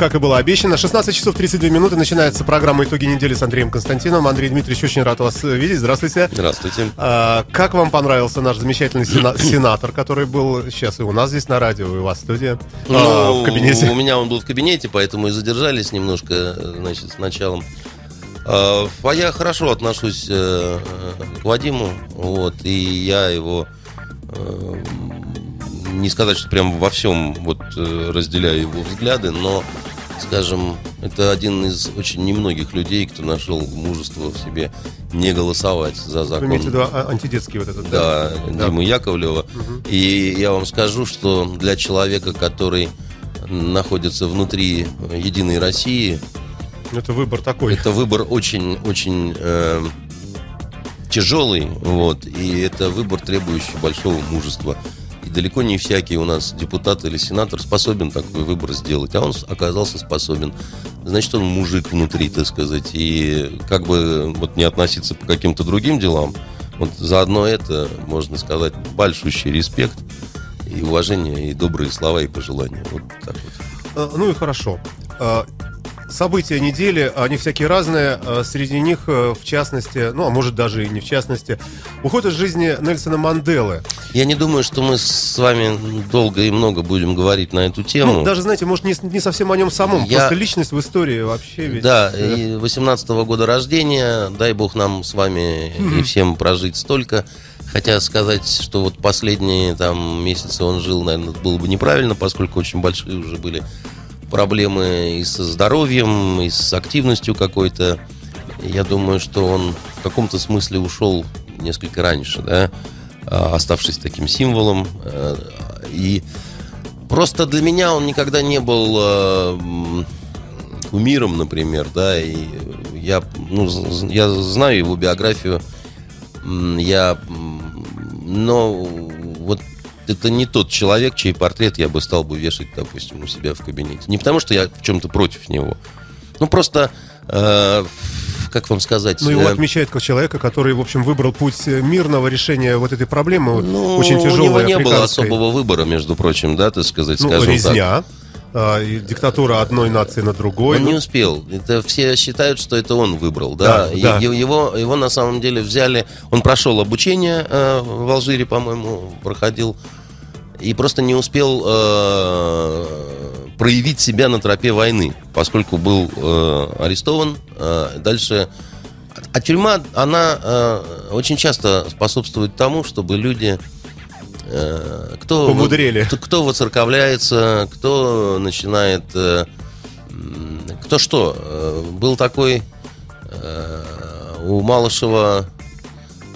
Как и было обещано, 16 часов 32 минуты начинается программа «Итоги недели» с Андреем Константиновым. Андрей Дмитриевич, очень рад вас видеть. Здравствуйте. Здравствуйте. А, как вам понравился наш замечательный сена- сенатор, который был сейчас и у нас здесь на радио, и у вас в студии, а, Ну, в кабинете? У меня он был в кабинете, поэтому и задержались немножко, значит, с началом. А а я хорошо отношусь э, к Вадиму, вот, и я его э, не сказать, что прям во всем вот э, разделяю его взгляды, но, скажем, это один из очень немногих людей, кто нашел мужество в себе не голосовать за Вы закон. имеете в виду а- антидетский вот этот? Да, Диму Яковлева. И я вам скажу, что для человека, который находится внутри Единой России, Это выбор такой. это выбор очень-очень э, тяжелый, вот, и это выбор, требующий большого мужества. Далеко не всякий у нас депутат или сенатор способен такой выбор сделать, а он оказался способен. Значит, он мужик внутри, так сказать, и как бы вот не относиться к каким-то другим делам, вот заодно это, можно сказать, большущий респект и уважение, и добрые слова, и пожелания. Вот так вот. А, Ну и хорошо. События недели, они всякие разные. А Среди них, э, в частности, ну, а может даже и не в частности, уход из жизни Нельсона Манделы. Я не думаю, что мы с вами долго и много будем говорить на эту тему. Ну, даже, знаете, может, не, не совсем о нем самом. Я- Просто личность в истории вообще ведь... Да, э, и 18 года рождения, дай бог нам с вами и всем прожить столько. Хотя сказать, что вот последние там месяцы он жил, наверное, было бы неправильно, поскольку очень большие уже были проблемы и со здоровьем, и с активностью какой-то. Я думаю, что он в каком-то смысле ушел несколько раньше, да, а, оставшись таким символом. э, И просто для меня он никогда не был э, кумиром, например, да, и я, ну, я знаю его биографию, я, но это не тот человек, чей портрет я бы стал бы вешать, допустим, у себя в кабинете. Не потому, что я в чем-то против него, ну просто, э, как вам сказать, Ну, его э, отмечают как человека, который, в общем, выбрал путь мирного решения вот этой проблемы, ну, очень тяжелой у него не было особого выбора, между прочим, да, так сказать, Ну, скажем так. резня, а, и диктатура одной нации на другой. Он Ну, не успел. Это все считают, что это он выбрал, да. Да, И- да. Его, его на самом деле взяли. Он прошел обучение э, в Алжире, по-моему, проходил. И просто не успел э, проявить себя на тропе войны, поскольку был э, арестован. Э, дальше. А тюрьма, она э, очень часто способствует тому, чтобы люди э, кто Помудрели. кто, кто воцерковляется, кто начинает, э, кто что. Э, Был такой э, у Малышева,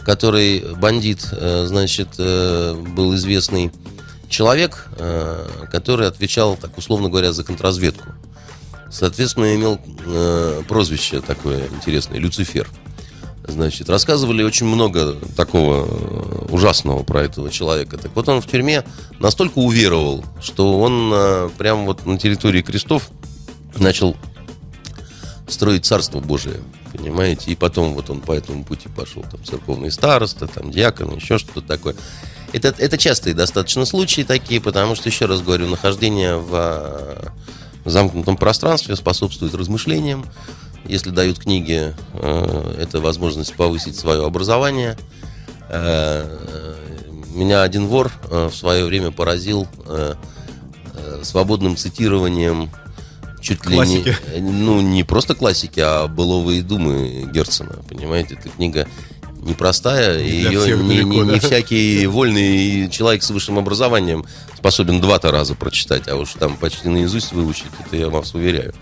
который бандит, значит, был известный человек, э, который отвечал, так условно говоря, за контрразведку. Соответственно, имел э, прозвище такое интересное, Люцифер. Значит, рассказывали очень много такого э, ужасного про этого человека. Так вот, он в тюрьме настолько уверовал, что он прямо вот на территории крестов начал строить Царство Божие, понимаете? И потом вот он по этому пути пошел, там, церковный староста, там, диакон, еще что-то такое. Это, это частые достаточно случаи такие, потому что, еще раз говорю, нахождение в э, замкнутом пространстве способствует размышлениям. Если дают книги, э, это возможность повысить свое образование. Э, Меня один вор в свое время поразил свободным цитированием чуть ли не, Классики. ну, не просто классики, а быловые думы Герцена, понимаете? Эта книга непростая, и ее всех не, далеко, не- не да. всякий вольный человек с высшим образованием способен два-то раза прочитать, а уж там почти наизусть выучить, это я вас уверяю.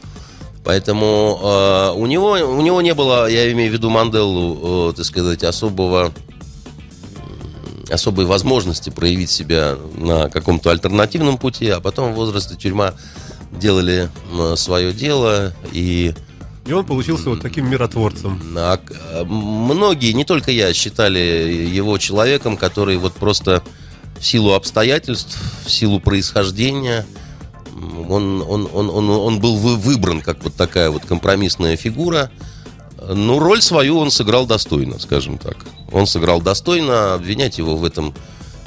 Поэтому э, у, него, у него не было, я имею в виду Манделу, э, так сказать, особого особой возможности проявить себя на каком-то альтернативном пути, а потом в возрасте тюрьма делали м, свое дело, и И он получился вот таким миротворцем. а, а, многие, не только я, считали его человеком, который вот просто в силу обстоятельств, в силу происхождения Он, он, он, он, он был вы- выбран как вот такая вот компромиссная фигура. Ну, роль свою он сыграл достойно, скажем так. Он сыграл достойно, обвинять его в этом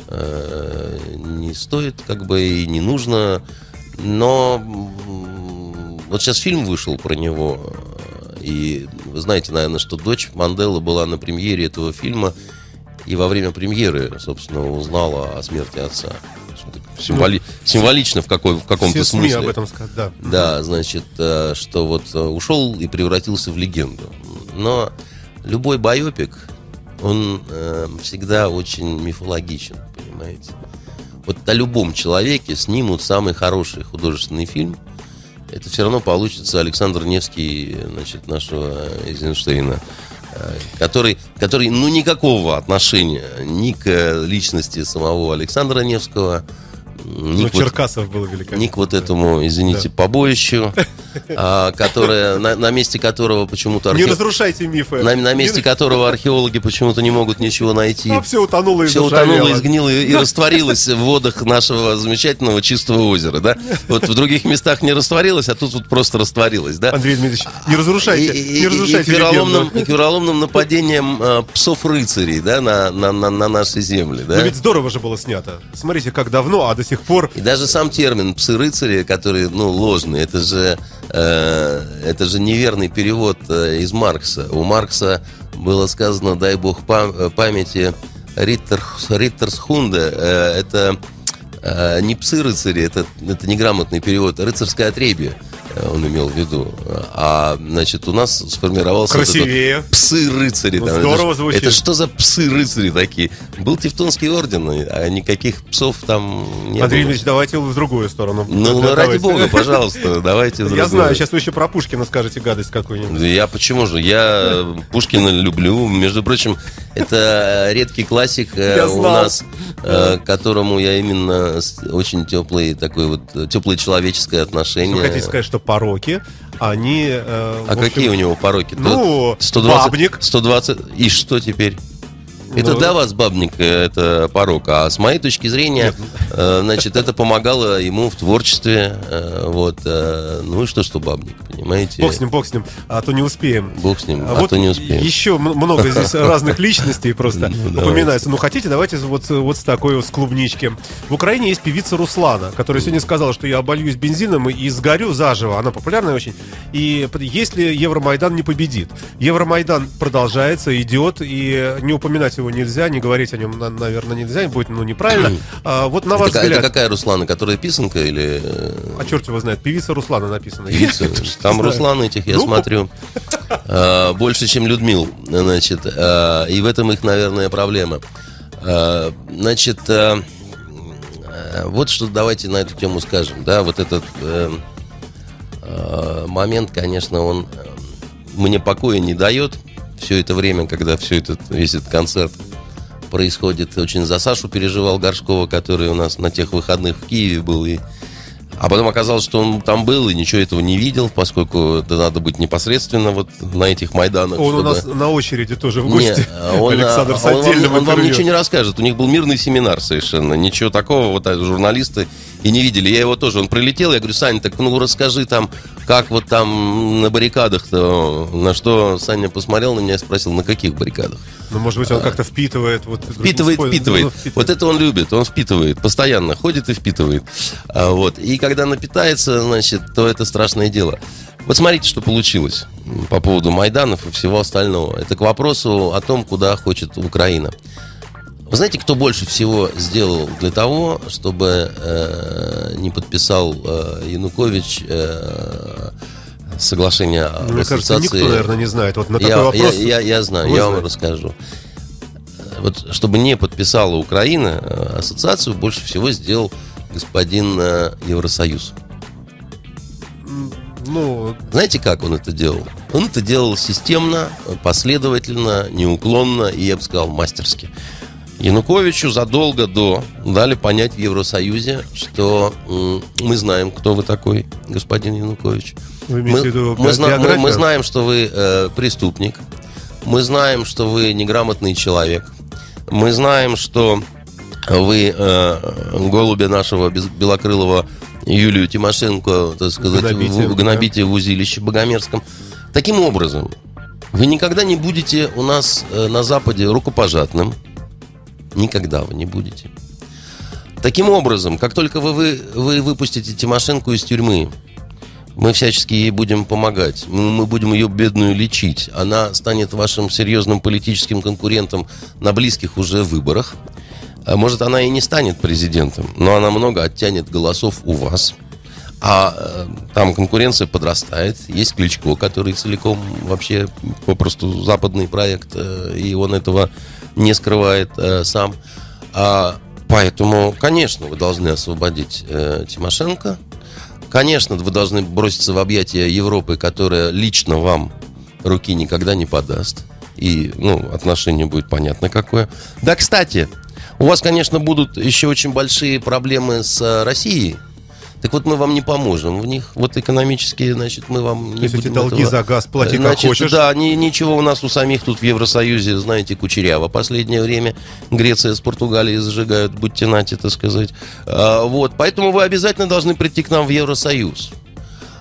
э, не стоит, как бы и не нужно. Но вот сейчас фильм вышел про него, и вы знаете, наверное, что дочь Манделы была на премьере этого фильма, и во время премьеры, собственно, узнала о смерти отца. Символи- символично в, какой, в каком-то Все СМИ смысле. об этом сказали, да. Да, значит, э, что вот э, ушел и превратился в легенду. Но любой байопик, он э, всегда очень мифологичен, понимаете? Вот о любом человеке снимут самый хороший художественный фильм, это все равно получится Александр Невский, значит, нашего Эйзенштейна, э, который, который, ну, никакого отношения ни к э, личности самого Александра Невского, ни Ну, к вот- Черкасов был великолепный. ни к вот этому, извините, побоищу, а, которое, на, на месте которого почему-то Не архе- разрушайте мифы. на, на месте которого археологи почему-то не могут ничего найти. А все утонуло и Все утонуло, изгнило и, и растворилось в водах нашего замечательного чистого озера, да? Вот в других местах не растворилось, а тут вот просто растворилось, да? Андрей Дмитриевич, не разрушайте, И- и- не и- разрушайте и вероломным, легенду. и вероломным нападением э, псов-рыцарей, да, на, на, на, на нашей земле, да? Но ведь здорово же было снято. Смотрите, как давно, а до сих пор И даже сам термин псы-рыцари, который, ну, ложный, это же, э, это же неверный перевод э, из Маркса. У Маркса было сказано, дай бог пам- э, памяти, Риттер, Риттерсхунде, э, это э, не псы-рыцари, это, это неграмотный перевод, рыцарское отребье он имел в виду. А, значит, у нас сформировался... вот красивее. Псы-рыцари. Ну, здорово это, звучит. это что за псы-рыцари такие? Был Тевтонский орден, а никаких псов там не Андрей было. Дмитриевич, давайте в другую сторону. Ну, ну, ради бога, пожалуйста, давайте в Я другую. знаю, сейчас вы еще про Пушкина скажете гадость какую-нибудь. Я почему же? Я Пушкина люблю. Между прочим, это редкий классик э, Я у нас, э, которому я именно очень теплый такой вот э, теплое человеческое отношение. Вы хотите сказать, что пороки, они... э, А общем, какие у него пороки? Ну, 120, бабник. 120. И что теперь? Это Ну. для вас бабник, э, это порок. А с моей точки зрения, э, значит, это помогало ему в творчестве. э, Вот. э, Ну и что, что бабник, понимаете? Бог с ним, бог с ним, а то не успеем. Бог с ним, а, вот то не успеем. еще много здесь разных личностей просто Ну, упоминается. Ну, хотите, давайте вот, вот с такой вот с клубнички. В Украине есть певица Руслана, которая сегодня сказала, что я обольюсь бензином и сгорю заживо. Она популярная очень. И если Евромайдан не победит, Евромайдан продолжается, идет, и не упоминать его нельзя, не говорить о нем, на- наверное, нельзя, будет ну, неправильно. А, вот на ваш Это, ка- это взгляд, какая Руслана, которая писанка или э, а черт его знает, певица Руслана написано. певица? Там. Руслан этих, я Ну, смотрю, э, больше, чем Людмил, значит, э, и в этом их, наверное, проблема. Э, Значит, вот что давайте на эту тему скажем, да, вот этот э, момент, конечно, он э, мне покоя не дает все это время, когда все этот, весь этот концерт происходит. Очень за Сашу переживал Горшкова, который у нас на тех выходных в Киеве был. И... А потом оказалось, что он там был и ничего этого не видел, поскольку это надо быть непосредственно вот на этих Майданах. Он у чтобы- нас на очереди тоже в не, гости. он, Александр а, с он вам, отдельным он вам ничего не расскажет. У них был мирный семинар совершенно. Ничего такого вот а, журналисты и не видели. Я его тоже, он прилетел, я говорю, Саня, так ну расскажи там, как вот там на баррикадах-то. На что Саня посмотрел на меня и спросил, на каких баррикадах? Ну, может быть, он как-то впитывает. Вот, Впитывает, впитывает. способом. Вот это он любит, он впитывает, постоянно ходит и впитывает. А, вот. И когда напитается, значит, то это страшное дело. Вот смотрите, что получилось по поводу Майданов и всего остального. Это к вопросу о том, куда хочет Украина. Вы знаете, кто больше всего сделал для того, чтобы э, не подписал э, Янукович э, соглашение об Мне кажется, ассоциации? никто, наверное, не знает. Вот на такой я, вопрос. я, я, я знаю, вы я вам знаете. расскажу. Вот, чтобы не подписала Украина э, ассоциацию, больше всего сделал господин э, Евросоюз. Ну, Знаете, как он это делал? Он это делал системно, последовательно, неуклонно и, я бы сказал, мастерски. Януковичу задолго до дали понять в Евросоюзе, что мы знаем, кто вы такой, господин Янукович. Вы мы, виду мы зна- мы- мы знаем, что вы э, преступник. Мы знаем, что вы неграмотный человек. Мы знаем, что вы э, голубя нашего белокрылого Юлию Тимошенко, так сказать, Гнобите, в, гнобите в узилище Богомерзком. Таким образом, вы никогда не будете у нас э, на Западе рукопожатным. Никогда вы не будете. Таким образом, как только вы, вы, вы выпустите Тимошенко из тюрьмы, мы всячески ей будем помогать. Мы, мы будем ее бедную лечить. Она станет вашим серьезным политическим конкурентом на близких уже выборах. А Может, она и не станет президентом, но она много оттянет голосов у вас. А э, там конкуренция подрастает. Есть Кличко, который целиком вообще попросту западный проект, э, и он этого не скрывает э, сам. А, поэтому, конечно, вы должны освободить Тимошенко. Конечно, вы должны броситься в объятия Европы, которая лично вам руки никогда не подаст. И, ну, отношение будет понятно какое. Да, кстати, у вас, конечно, будут еще очень большие проблемы с э, Россией. Так вот, мы вам не поможем в них. Вот экономические, значит, мы вам не То есть эти долги этого- за газ плати как хочешь. Да, ни- ничего у нас у самих тут в Евросоюзе, знаете, кучеряво. Последнее время Греция с Португалией зажигают, будьте нати, так сказать. А, вот, поэтому вы обязательно должны прийти к нам в Евросоюз.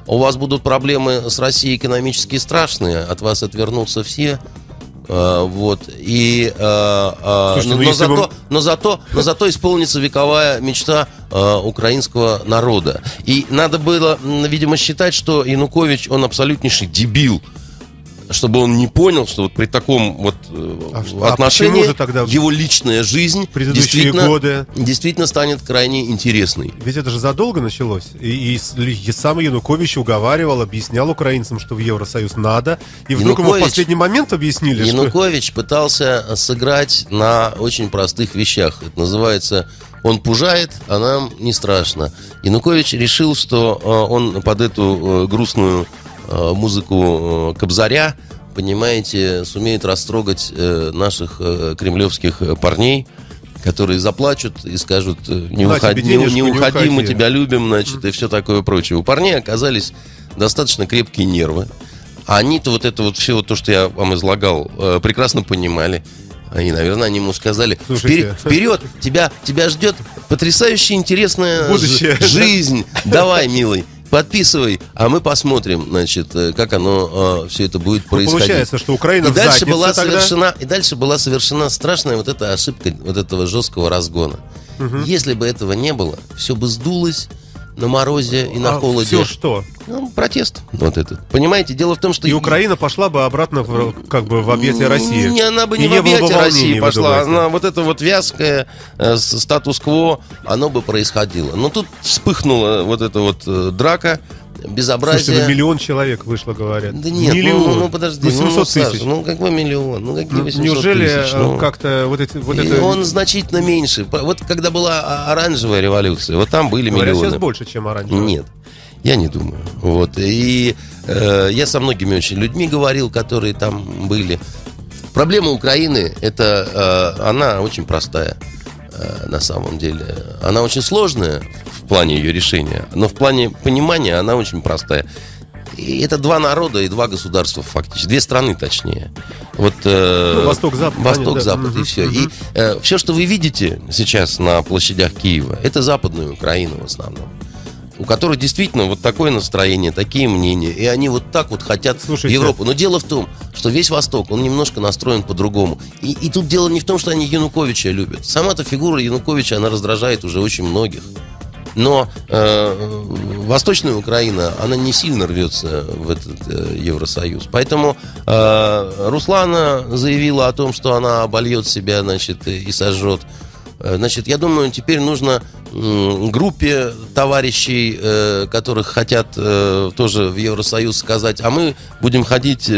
У вас будут проблемы с Россией экономически страшные, от вас отвернутся все. А, вот. И а, а, Слушайте, но, ну но зато, бы- но зато но зато исполнится вековая мечта украинского народа. И надо было видимо считать что Янукович он абсолютнейший дебил чтобы он не понял, что вот при таком вот э, А что- а отношении почему же тогда его личная жизнь действительно, годы? действительно станет крайне интересной. Ведь это же задолго началось. И, и и сам Янукович уговаривал, объяснял украинцам, что в Евросоюз надо. И вдруг ему в Янукович- последний момент объяснили, что... Янукович пытался сыграть на очень простых вещах. Это называется он пужает, а нам не страшно. Янукович решил, что э, он под эту э, грустную музыку э, Кобзаря, понимаете, сумеет растрогать э, наших э, кремлевских э, парней, которые заплачут и скажут, э, не, На уходи, не, не не уходи, мы уходи. тебя любим, значит, и все такое прочее. У парней оказались достаточно крепкие нервы. А они-то вот это вот все, вот то, что я вам излагал, э, прекрасно понимали. И, наверное, они ему сказали, Слушайте. «Вперед, вперед, тебя, тебя ждет потрясающе интересная Будущее. жизнь. Давай, милый, подписывай, а мы посмотрим, значит, э, как оно все это будет Ну, происходить. Получается, что Украина И в дальше, была тогда. совершена, и дальше была совершена страшная вот эта ошибка вот этого жесткого разгона. Если бы этого не было, все бы сдулось на морозе и на А холоде. все что? Ну, протест вот этот. Понимаете, дело в том, что... И Украина пошла бы обратно в, как бы в объятия России. Не, она бы И не, в было бы объятия России пошла. Она вот это вот вязкое э, статус-кво, оно бы происходило. Но тут вспыхнула вот эта вот э, драка, безобразие. Слушайте, ну, миллион человек вышло, говорят. Да нет, ну, миллион. ну, ну, подожди, 800 ну, Саша, тысяч. ну какой миллион? Ну какие Ну, 800 Неужели тысяч? э, Ну, как-то вот, эти, вот это... он значительно меньше. Вот когда была а- оранжевая революция, вот там были Говорят, миллионы. сейчас больше, чем оранжевый. Нет, я не думаю. Вот. И э, я со многими очень людьми говорил, которые там были. Проблема Украины, это э, она очень простая на самом деле. Она очень сложная в плане ее решения, но в плане понимания она очень простая. И это два народа и два государства фактически. Две страны, точнее. Вот, э, Ну, Восток-Запад, Восток, понятно, да. И все. И все, что вы видите сейчас на площадях Киева, это западная Украина в основном. У которых действительно вот такое настроение, такие мнения, и они вот так вот хотят Слушайте. Европу. Но дело в том, что весь Восток, он немножко настроен по-другому. И, и тут дело не в том, что они Януковича любят. Сама-то фигура Януковича, она раздражает уже очень многих. Но э, Восточная Украина, она не сильно рвется в этот э, Евросоюз. Поэтому э, Руслана заявила о том, что она обольет себя, значит, и сожжет. Э, Значит, я думаю, теперь нужно группе товарищей, э, которых хотят э, тоже в Евросоюз сказать, а мы будем ходить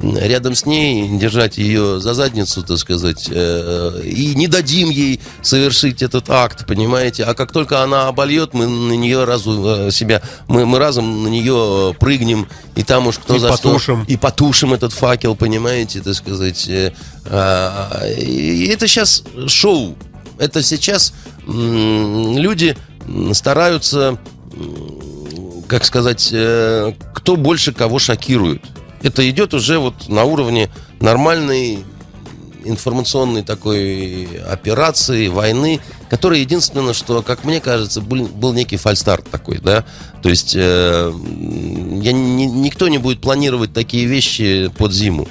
рядом с ней, держать ее за задницу, так сказать, и не дадим ей совершить этот акт, понимаете? А как только она обольет, мы на нее разу себя, мы, мы разом на нее прыгнем, и там уж кто И за потушим. что и потушим этот факел, понимаете, так сказать. а, И это сейчас шоу. Это сейчас люди стараются, как сказать, э, кто больше кого шокирует. Это идет уже вот на уровне нормальной информационной такой операции, войны, которая единственное, что, как мне кажется, был, был некий фальстарт такой, да. То есть э, я, не, никто не будет планировать такие вещи под зиму.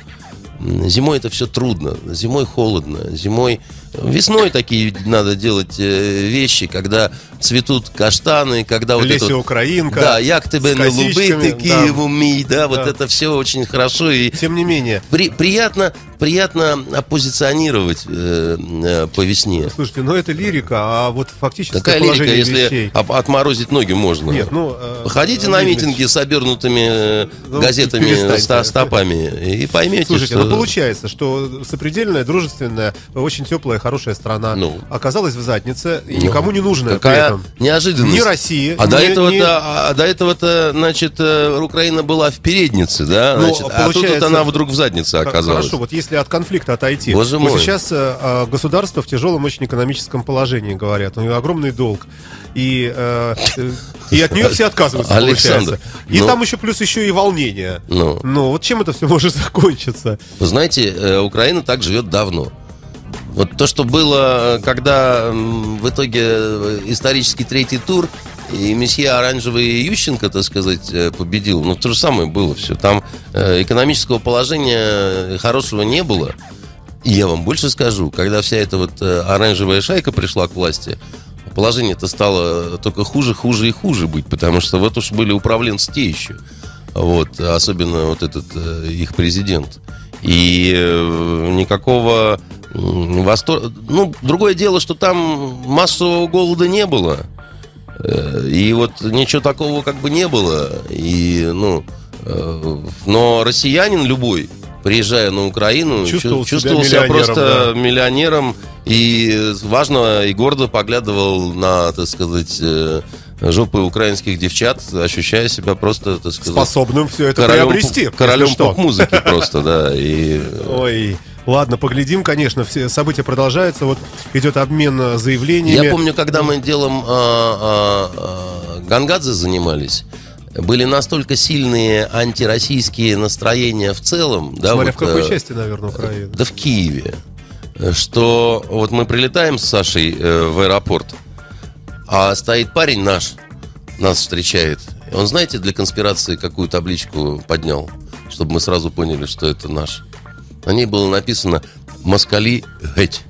Зимой это все трудно, зимой холодно, зимой весной такие надо делать э, вещи, когда цветут каштаны, когда вот Леся это Украинка. да, як тебе на лубы, косичками, такие да. в уме, да, вот Да. это все очень хорошо и Тем не менее, при- приятно, приятно оппозиционировать э, э, по весне. слушайте, ну это лирика, а вот фактическое Какая лирика, если вещей. отморозить ноги можно? Нет, ну... э, Походите на Владимир митинги с обернутыми э, Ну, газетами, ста- стопами и поймете, Слушайте, что... ну получается, что сопредельная, дружественная, очень теплая, хорошая страна Ну. оказалась в заднице и Ну, никому не нужная при Какая этом. неожиданность. Ни России, А до ни- этого-то, ни- а до этого-то, значит, э, Украина была в переднице, да? Ну, Значит, а тут вот она вдруг в заднице оказалась. Хорошо, вот если от конфликта отойти. Боже вот мой. сейчас э, э, государство в тяжелом очень экономическом положении, говорят. У него огромный долг. И, э, э, и от нее все отказываются, Александр, получается. И ну- там еще плюс еще и волнение. Ну. Ну, вот чем это все может закончиться? Вы знаете, э, Украина так живет давно. Вот то, что было, э, когда в итоге э, исторический третий тур, и месье Оранжевый Ющенко, так сказать, э, победил, ну, то же самое было все. Там экономического положения хорошего не было. И я вам больше скажу, когда вся эта вот оранжевая шайка пришла к власти, положение-то стало только хуже, хуже и хуже быть, потому что вот уж были управленцы те еще. Вот, особенно вот этот их президент. И никакого восторга... Ну, другое дело, что там массового голода не было. Э, И вот ничего такого как бы не было. И, ну, э, но россиянин любой, приезжая на Украину, Чувствовал чу- себя чувствовал себя, миллионером, просто да. миллионером и важно и гордо поглядывал на, так сказать, э, жопы украинских девчат, ощущая себя просто, так сказать, Способным все это королем, приобрести. королем поп-музыки просто, да. И Ой, ладно, поглядим, конечно, все события продолжаются. Вот идет обмен э, заявлениями. Я помню, когда мы делом а, а, а, Гангадзе занимались, были настолько сильные антироссийские настроения в целом, да, Смотря вот, в какой э, части, наверное, Украины. да в Киеве, что вот мы прилетаем с Сашей э, в аэропорт, а стоит парень наш, нас встречает. Он, знаете, для конспирации какую табличку поднял, чтобы мы сразу поняли, что это наш. На ней было написано «Москали геть».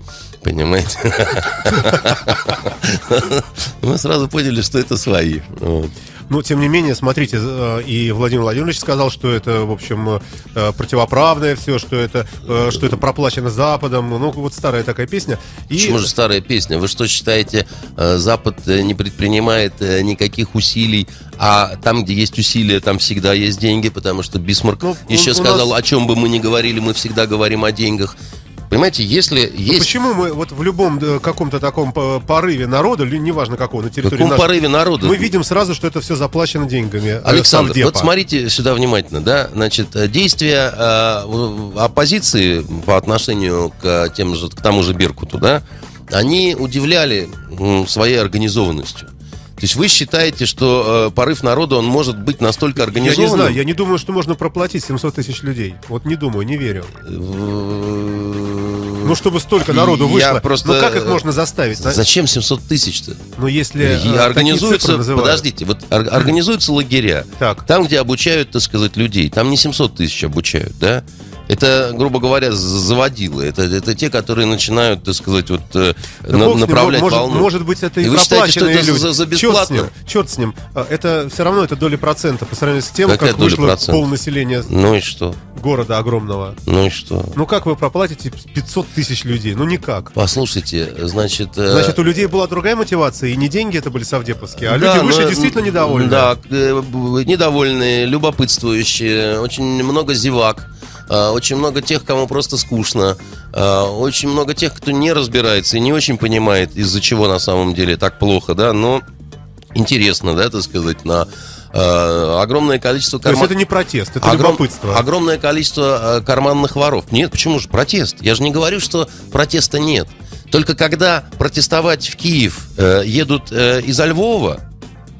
Понимаете? Мы сразу поняли, что это свои. Но, тем не менее, смотрите, э, и Владимир Владимирович сказал, что это, в общем, э, противоправное все, что это, э, что это проплачено Западом. Ну, вот старая такая песня. И Почему же старая песня? Вы что считаете, Запад не предпринимает никаких усилий, а там, где есть усилия, там всегда есть деньги, потому что Бисмарк Ну, еще у- у сказал, нас- о чем бы мы ни говорили, мы всегда говорим о деньгах. Понимаете, если Ну, есть... почему мы вот в любом э, каком-то таком э, порыве народа, неважно какого, на территории каком нашей, порыве народа? мы видим сразу, что это все заплачено деньгами. э, Александр, Совдепа. вот смотрите сюда внимательно, да, значит, действия э, оппозиции по отношению к, тем же, к тому же Беркуту, да, они удивляли своей организованностью. То есть вы считаете, что э, порыв народа, он может быть настолько Я организованным? не знаю, я не думаю, что можно проплатить 700 тысяч людей. Вот не думаю, не верю. Ну, Ну, чтобы столько народу Я вышло. просто- Ну, как их можно заставить? Зачем 700 тысяч-то? Ну, если И э, организуются, подождите, вот ор- организуются лагеря, Так. там, где обучают, так сказать, людей, там не 700 тысяч обучают, да? Это, грубо говоря, заводилы. Это, это те, которые начинают, так сказать, вот э, Да на- направлять может, волну. может быть, это и, И вы считаете, что это люди. за- за Черт с бесплатно? ним, черт с ним. Это все равно это доля процента по сравнению с тем, Какая как вышло процента? полнаселение Ну и что? города огромного. Ну и что? Ну как вы проплатите 500 тысяч людей? Ну никак. Послушайте, значит... э, Значит, у людей была другая мотивация, и не деньги это были совдеповские, а Да, люди вышли но- действительно недовольны. Да, э, недовольные, любопытствующие, очень много зевак. Э, Очень много тех, кому просто скучно. э, Очень много тех, кто не разбирается и не очень понимает, из-за чего на самом деле так плохо, да, но интересно, да, так сказать, на э, огромное количество То есть это не протест, это Огром- любопытство. Огромное количество карманных воров. Нет, почему же протест? Я же не говорю, что протеста нет. Только когда протестовать в Киев э, едут э, из Львова,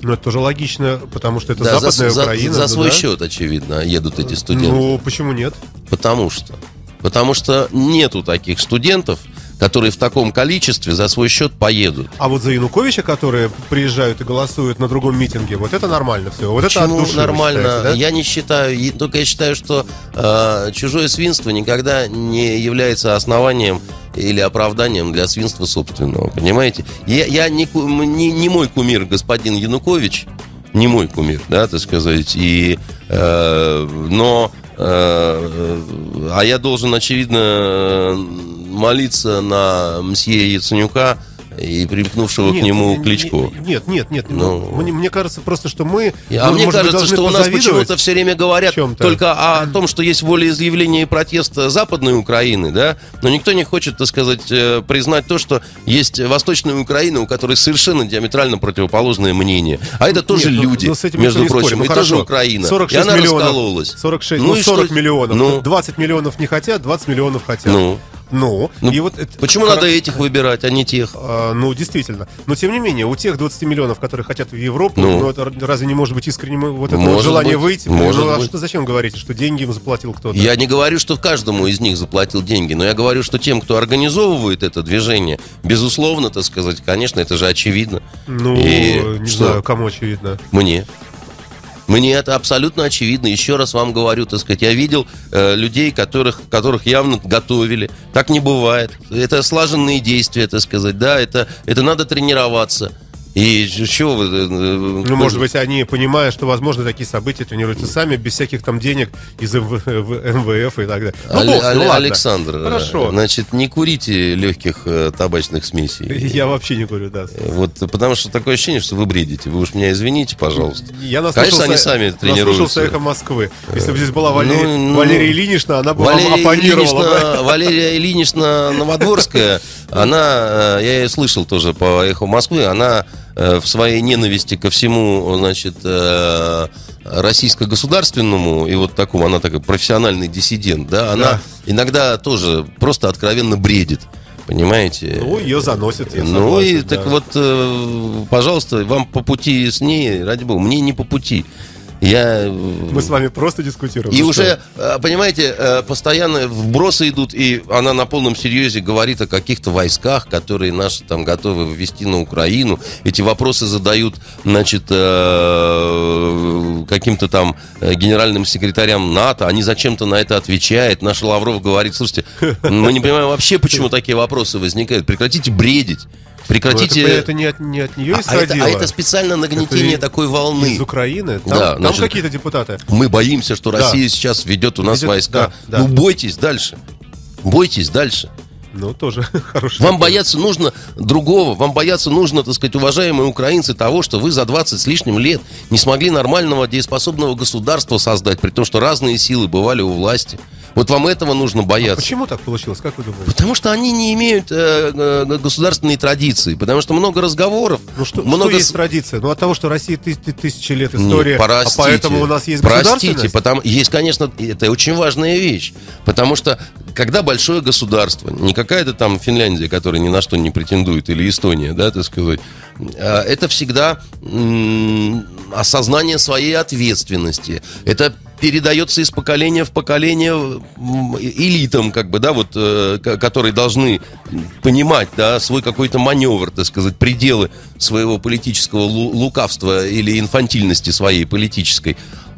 Ну это тоже логично, потому что это да, западная за, за- Украина. за да, свой да? счет, очевидно, едут эти студенты. Ну, почему нет? Потому что Потому что нету таких студентов, которые в таком количестве за свой счет поедут. А вот за Януковича, которые приезжают и голосуют на другом митинге, вот это нормально все. Вот это от Почему души, вы нормально? да? Я не считаю, и- только я считаю, что э, чужое свинство никогда не является основанием или оправданием для свинства собственного, понимаете? Я, я не, не, не мой кумир господин Янукович, не мой кумир, да, так сказать, и, э, но, э, а я должен, очевидно, молиться на мсье Яценюка и примкнувшего к Нет, нему не- Кличко. Нет, нет, нет. Ну. Мне, мне кажется просто, что мы... А мы, мне может кажется, что у нас почему-то все время говорят чем-то. только о том, что есть волеизъявление и протест Западной Украины, да, но никто не хочет, так сказать, э, признать то, что есть Восточная Украина, у которой совершенно диаметрально противоположное мнение. А это тоже Нет, ну- люди, ну, с этим никто между прочим. Ну, и хорошо. тоже Украина. 46 и она миллионов. раскололась. 46, Ну ну, и 40 что? миллионов. Ну. 20 миллионов не хотят, 20 миллионов хотят. Ну. Ну, Ну, и вот это- Почему хоро- надо этих выбирать, а не тех? А, ну, действительно. Но, тем не менее, у тех 20 миллионов, которые хотят в Европу, Ну. ну, это разве не может быть искренним вот это вот желание быть, выйти? может ну, а быть. что, зачем говорите, что деньги им заплатил кто-то? Я не говорю, что каждому из них заплатил деньги, но я говорю, что тем, кто организовывает это движение, безусловно, так сказать, конечно, это же очевидно. Ну, И не что? знаю, кому очевидно. Мне. Мне это абсолютно очевидно. Еще раз вам говорю, так сказать, я видел э, людей, которых, которых явно готовили. Так не бывает. Это слаженные действия, так сказать, да, это, это надо тренироваться. И что вы... э, Ну, может быть, они, понимая, что, возможно, такие события тренируются сами, без всяких там денег из МВ- МВФ и так далее. Ну, Але- бог ладно. Александр, э, Хорошо. значит, не курите легких э, табачных смесей. Я вообще не говорю, да. Вот, потому что такое ощущение, что вы бредите. Вы уж меня извините, пожалуйста. Я Конечно, они сами тренируются. Наслушался эхо Москвы. Если бы здесь была Валерия, Ну, ну, Валерия Ильинична, она бы вам Валерия оппонировала. бы. Ильинична, Валерия Ильинична Новодворская, она, э, я ее слышал тоже по эху Москвы, она э, в своей ненависти ко всему, значит, э, российско-государственному, и вот такому, она такой профессиональный диссидент, да, она Да. иногда тоже просто откровенно бредит. Понимаете? Ну, ее заносит, я Ну и согласен, так да. вот, э, пожалуйста, вам по пути с ней, ради бога, мне не по пути. Я Мы с вами просто дискутируем. и Ну уже, что? э, понимаете, э, постоянно вбросы идут, и она на полном серьезе говорит о каких-то войсках, которые наши там готовы ввести на Украину. Эти вопросы задают, значит, э, каким-то там генеральным секретарям НАТО. Они зачем-то на это отвечают. Наш Лавров говорит, слушайте, мы не понимаем вообще, почему такие вопросы возникают. Прекратите бредить. Ну, это, Прекратите... это не, от, не от нее А- а, это, исходило. а это специально нагнетение Это такой волны. Из Украины? Там, Да, там какие-то депутаты? Мы боимся, что Да. Россия сейчас ведет у нас Ведет- войска. да, да. Ну, бойтесь дальше. Бойтесь дальше. Ну, тоже хороший. Вам вопрос. бояться нужно другого. Вам бояться нужно, так сказать, уважаемые украинцы, того, что вы за 20 с лишним лет не смогли нормального дееспособного государства создать, при том, что разные силы бывали у власти. Вот вам этого нужно бояться. Почему так получилось, как вы думаете? Потому что они не имеют э, э, государственной традиции, потому что много разговоров, Ну что, много что есть традиция? Ну от того, что Россия ты- ты- тысячи лет Нет, истории, а простите, поэтому у нас есть Простите, государственность? потому есть, конечно, это очень важная вещь, потому что когда большое государство, не какая-то там Финляндия, которая ни на что не претендует, или Эстония, да, так сказать, а, это всегда осознание своей ответственности. Это передается из поколения в поколение элитам, как бы, да, вот, э, ко- которые должны понимать, да, свой какой-то маневр, так сказать, пределы своего политического лу- лукавства или инфантильности своей политической.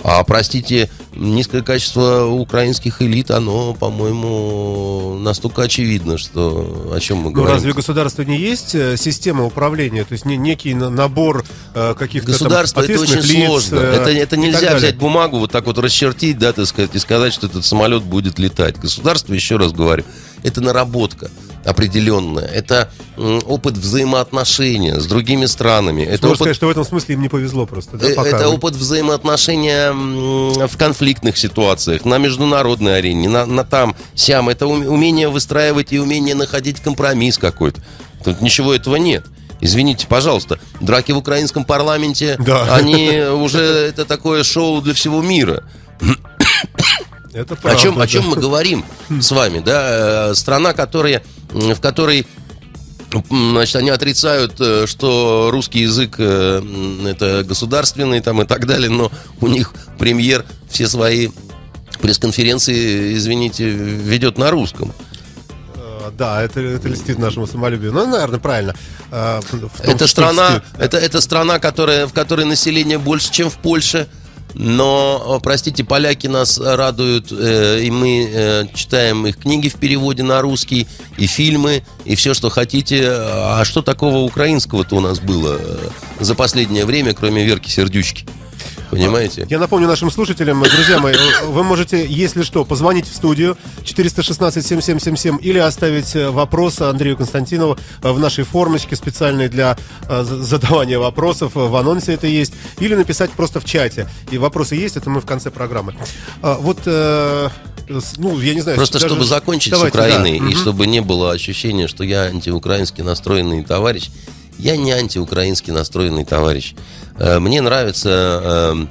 А, простите, низкое качество украинских элит, оно, по-моему, настолько очевидно, что о чем мы Ну говорим. разве государство не есть э, система управления, то есть не, некий на- набор э, каких-то там Государство это очень лиц, сложно. э, это, это нельзя взять бумагу, вот так вот расчертить, да, так сказать, и сказать, что этот самолет будет летать. Государство, еще раз говорю, это наработка определенная. Это опыт взаимоотношения с другими странами. Это Можно опыт сказать, что в этом смысле им не повезло просто, да, Э, пока Это вы- опыт взаимоотношения в конфликтных ситуациях, на международной арене, на, на там, сям. Это ум- умение выстраивать и умение находить компромисс какой-то. Тут ничего этого нет. Извините, пожалуйста, драки в украинском парламенте, Да. они уже это такое шоу для всего мира. Это О правда, чем, о да. чем мы говорим с вами, да? Э, Страна, которая, в которой Значит, они отрицают, э, что русский язык э, это государственный там и так далее, но у них премьер все свои пресс-конференции, извините, ведет на русском. Э, Да, это, это льстит нашему самолюбию. Ну, наверное, правильно. Том, Это страна, льстит. это, это страна, которая, в которой население больше, чем в Польше. Но, э, простите, поляки нас радуют, э, и мы э, читаем их книги в переводе на русский, и фильмы, и все, что хотите. А что такого украинского-то у нас было э, за последнее время, кроме Верки Сердючки? Понимаете? Я напомню нашим слушателям, друзья мои, вы можете, если что, позвонить в студию 416-7777 или оставить э, вопрос Андрею Константинову э, в нашей формочке специальной для э, за- задавания вопросов. В анонсе это есть. Или написать просто в чате. И вопросы есть, это мы в конце программы. А, Вот, ну, я не знаю... Просто даже- чтобы закончить Давайте, с Украиной, да. и Мгм. чтобы не было ощущения, что я антиукраински настроенный товарищ, я не антиукраински настроенный товарищ. Э, Мне нравится э,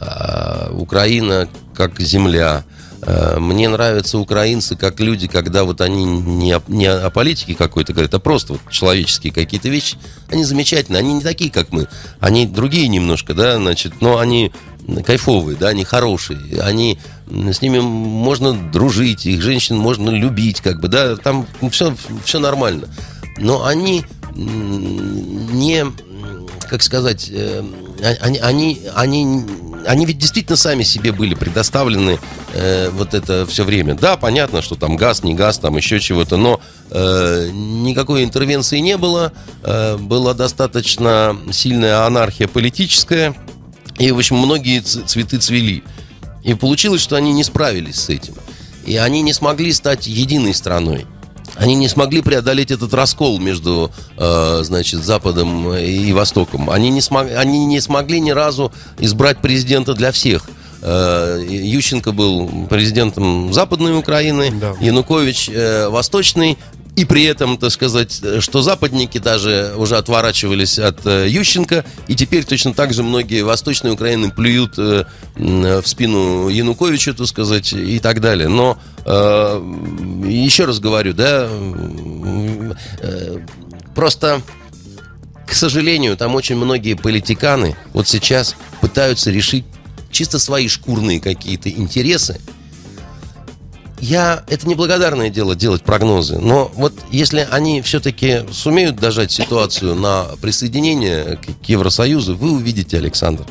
э, Украина как земля. Э, Мне нравятся украинцы как люди, когда вот они не о, не о политике какой-то говорят, а просто вот человеческие какие-то вещи. Они замечательные, они не такие, как мы. Они другие немножко, да, значит, но они кайфовые, да, они хорошие, они с ними можно дружить, их женщин можно любить, как бы, да, там все, все нормально. Но они не, как сказать, э, они, они, они, они ведь действительно сами себе были предоставлены э, вот это все время. Да, понятно, что там газ, не газ, там еще чего-то, но э, никакой интервенции не было, была достаточно сильная анархия политическая, и, в общем, многие цветы цвели. И получилось, что они не справились с этим. И они не смогли стать единой страной. Они не смогли преодолеть этот раскол между, э, значит, Западом и Востоком. Они не, смог, они не смогли ни разу избрать президента для всех. Э, Ющенко был президентом Западной Украины, Да. Янукович э, Восточный. И при этом, так сказать, что западники даже уже отворачивались от э, Ющенко, и теперь точно так же многие восточные Украины плюют э, в спину Януковичу, так сказать, и так далее. Но э, еще раз говорю, да, просто к сожалению, там очень многие политиканы вот сейчас пытаются решить чисто свои шкурные какие-то интересы. Я, это неблагодарное дело делать прогнозы, но вот если они все-таки сумеют дожать ситуацию на присоединение к, Евросоюзу, вы увидите, Александр,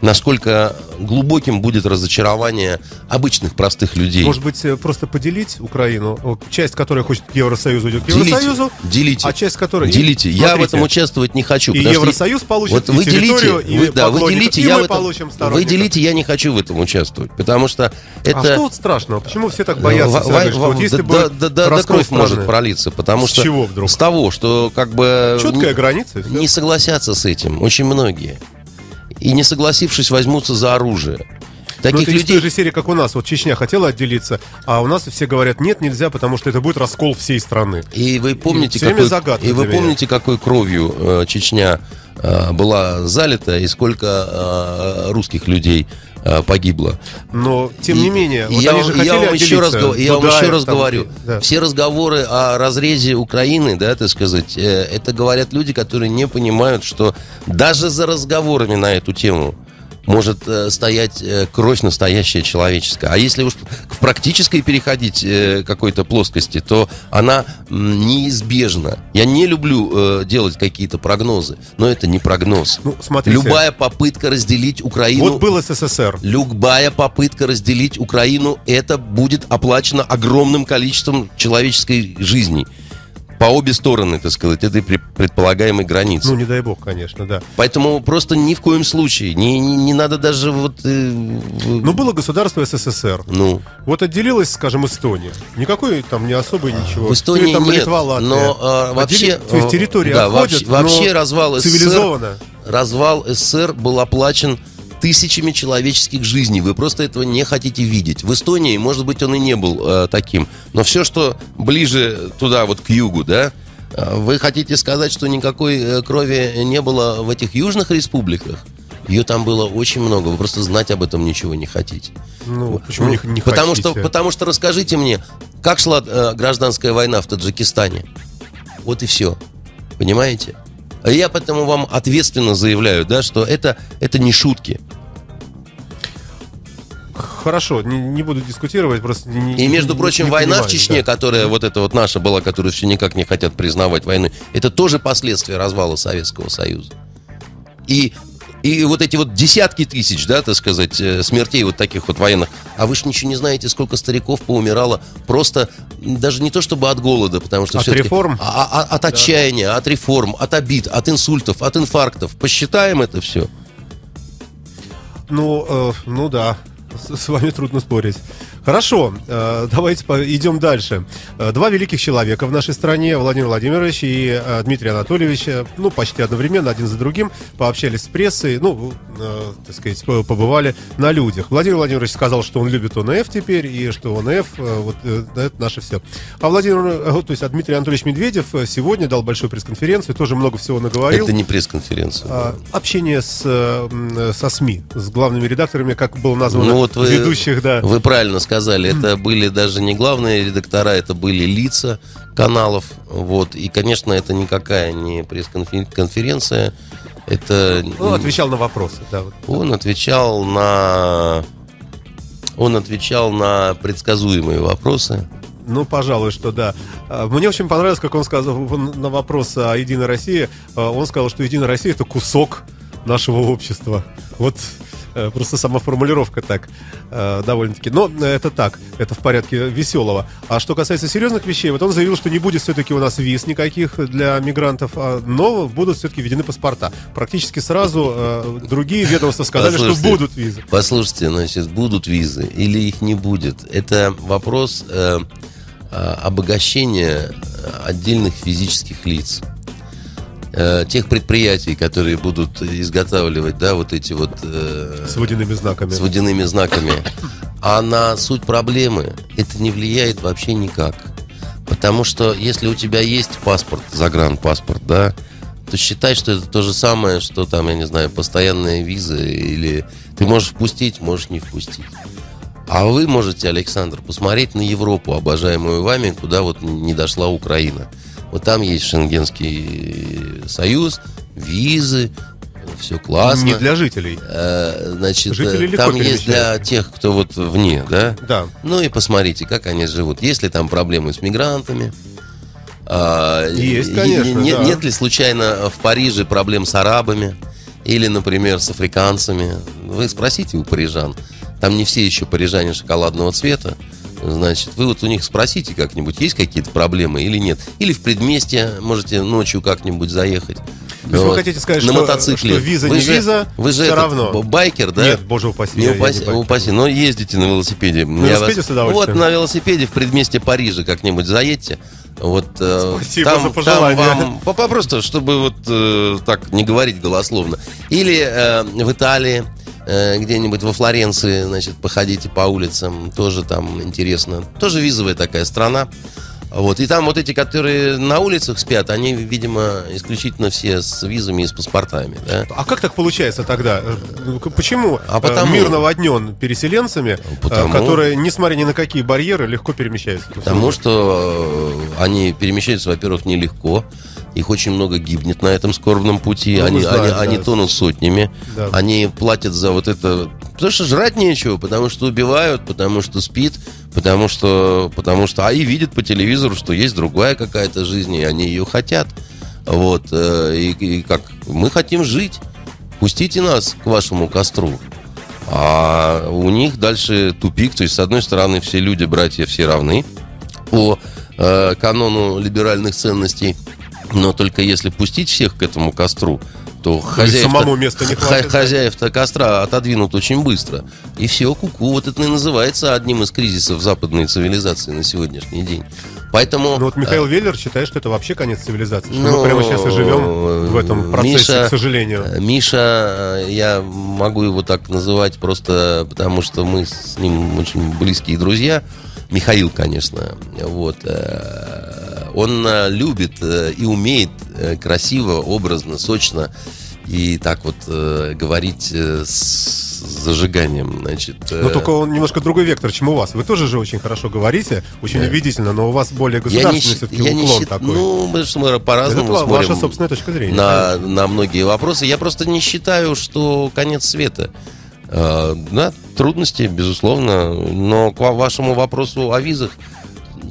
насколько глубоким будет разочарование обычных простых людей. Может быть, э, просто поделить Украину, часть, которая хочет к Евросоюзу, идет к Евросоюзу, делите. а часть, которая... Делите. Я в Смотрите, этом участвовать не хочу. И Евросоюз получит, вот вы делите, и вы, да, вы делите, я в этом, вы делите, я не хочу в этом участвовать, потому что это... А что вот страшного? Почему все так боятся? Ва- говорить, что вот если да, да, да, да, кровь может страны, пролиться, потому С что чего вдруг? с того, что как бы Четкая граница, не согласятся с этим очень многие и не согласившись возьмутся за оружие. Ну, Таких это из той людей же серии, как у нас. Вот Чечня хотела отделиться, а у нас все говорят, нет, нельзя, потому что это будет раскол всей страны. И вы помните, время какой, и вы помните, какой кровью э, Чечня э, была залита и сколько э, русских людей погибло. Но, тем И- не менее, вот я, они же я вам еще раз, гов- я вам Дудаев еще раз там, говорю, да. все разговоры о разрезе Украины, да, так сказать, э, это говорят люди, которые не понимают, что даже за разговорами на эту тему может э, стоять э, кровь настоящая человеческая. А если уж к практической переходить э, какой-то плоскости, то она м, неизбежна. Я не люблю э, делать какие-то прогнозы, но это не прогноз. Ну, смотрите. Любая попытка разделить Украину... Вот был СССР. Любая попытка разделить Украину, это будет оплачено огромным количеством человеческой жизни. По обе стороны, так сказать, этой пре- предполагаемой границы. Ну, не дай бог, конечно, да. Поэтому просто ни в коем случае, не, не, не надо даже вот... э, Но было государство СССР. ну, Вот отделилась, скажем, Эстония. Никакой там не особой ничего. в Эстонии Или там нет, Литва, Латвия. но а, вообще... Отдели- То есть территории да, отходят, вообще, вообще развал СССР... цивилизованно. Развал СССР был оплачен тысячами человеческих жизней. Вы просто этого не хотите видеть. В Эстонии, может быть, он и не был э, таким. Но все, что ближе туда, вот к югу, да, э, вы хотите сказать, что никакой э, крови не было в этих южных республиках? Ее там было очень много. Вы просто знать об этом ничего не хотите. Ну, почему не, не потому хотите? что, потому что расскажите мне, как шла э, гражданская война в Таджикистане? Вот и все. Понимаете? А Я поэтому вам ответственно заявляю, да, что это, это не шутки. Хорошо, не, не буду дискутировать, просто... Не, И, между не- прочим, не война в Чечне, да. которая вот эта вот наша была, которую все никак не хотят признавать войной, это тоже последствия развала Советского Союза. И, и вот эти вот десятки тысяч, да, так сказать, э, смертей вот таких вот военных. А вы же ничего не знаете, сколько стариков поумирало просто даже не то чтобы от голода, потому что От реформ? а- а- от отчаяния, от реформ, от обид, от инсультов, от инфарктов. Посчитаем это все. Ну, э, ну да, с, вами трудно спорить. Хорошо, э, давайте идем дальше. Э, Два великих человека в нашей стране, Владимир Владимирович и э, Дмитрий Анатольевич, ну, почти одновременно, один за другим, пообщались с прессой, ну, так сказать, по- побывали на людях. Владимир Владимирович сказал, что он любит ОНФ теперь, и что ОНФ, вот, это наше все. А Владимир, то есть, а Дмитрий Анатольевич Медведев сегодня дал большую пресс-конференцию, тоже много всего наговорил. Это не пресс-конференция. А, общение с, со СМИ, с главными редакторами, как было названо, Ну вот вы, ведущих, да. вы правильно сказали, это были даже не главные редактора, это были лица каналов, вот, и, конечно, это никакая не пресс-конференция, это... Ну, отвечал на вопросы, да. Он отвечал на... Он отвечал на предсказуемые вопросы. Ну, пожалуй, что да. А, Мне очень понравилось, как он сказал он на вопрос о Единой России. а, Он сказал, что Единая Россия это кусок нашего общества. Вот э, просто сама формулировка так э, довольно-таки. Но это так, это в порядке веселого. А что касается серьезных вещей, вот он заявил, что не будет все-таки у нас виз никаких для мигрантов, а, но будут все-таки введены паспорта. Практически сразу э, другие ведомства сказали, что Послушайте, будут визы. Послушайте, значит, будут визы или их не будет. Это вопрос э, э, обогащения отдельных физических лиц. Э, тех предприятий, которые будут изготавливать, да, вот эти вот э, С водяными знаками. с водяными знаками. А на суть проблемы это не влияет вообще никак. Потому что если у тебя есть паспорт, загранпаспорт, да, то считай, что это то же самое, что там, я не знаю, постоянная виза, или ты можешь впустить, можешь не впустить. А вы можете, Александр, посмотреть на Европу, обожаемую вами, куда вот не дошла Украина. Вот там есть Шенгенский союз, визы, все классно. Не для жителей. Э, Значит, Жители э, легко там есть для тех, кто вот вне, да? Да. Ну и посмотрите, как они живут. Есть ли там проблемы с мигрантами? А, Есть, конечно, и Нет, да. нет ли случайно в Париже проблем с арабами? Или, например, с африканцами? Вы спросите у парижан. Там не все еще парижане шоколадного цвета. Значит, вы вот у них спросите как-нибудь, есть какие-то проблемы или нет. Или в предместье можете ночью как-нибудь заехать. То есть вы Вот. хотите сказать, на что- мотоцикле. что виза Вы не же- виза, вы же этот, равно. байкер, да? Нет, боже упаси. Не упаси, байкер. упаси, но ездите на велосипеде. На велосипеде с удовольствием. Вот на велосипеде в предместе Парижа как-нибудь заедьте. Вот, э, Спасибо там, за пожелание. там вам- просто, чтобы вот э, так не говорить голословно. Или э, в Италии, где-нибудь во Флоренции, значит, походите по улицам, тоже там интересно. Тоже визовая такая страна. Вот. И там вот эти, которые на улицах спят, они, видимо, исключительно все с визами и с паспортами. Да? А как так получается тогда? Э, Почему А э, потому- мир наводнен переселенцами, э, Потому- которые, несмотря ни на какие барьеры, легко перемещаются? Потому что э, они перемещаются, во-первых, нелегко. Их очень много гибнет на этом скорбном пути. Ну, они, знаем, они, да. они тонут сотнями. Да. Они платят за вот это. Потому что жрать нечего, потому что убивают, потому что спит, потому что. Потому что. А и видят по телевизору, что есть другая какая-то жизнь, и они ее хотят. Вот. э, И, и как мы хотим жить. Пустите нас к вашему костру. А у них дальше тупик. То есть, с одной стороны, все люди, братья, все равны по э, канону либеральных ценностей. Но только если пустить всех к этому костру, то хозяев самому места не хватит, да. хозяев-то костра отодвинут очень быстро. И все, куку. Вот это и называется одним из кризисов западной цивилизации на сегодняшний день. Поэтому... Ну вот Михаил Веллер считает, что это вообще конец цивилизации. Что Ну, мы прямо сейчас и живем в этом процессе, Миша- к сожалению. э, Миша, э, я могу его так называть просто потому, что мы с ним очень близкие друзья. Михаил, конечно. Вот. Он э, любит э, и умеет э, красиво, образно, сочно и так вот э, говорить э, с зажиганием, значит. э, Но только он немножко другой вектор, чем у вас. Вы тоже же очень хорошо говорите, очень убедительно, но у вас более государственный все-таки я не уклон счит- такой. Ну, мы, что мы это по-разному ва- смотрим. ваша собственная точка зрения. на, на многие вопросы. Я просто не считаю, что конец света. Э, Да, трудности, безусловно. Но к ва- вашему вопросу о визах,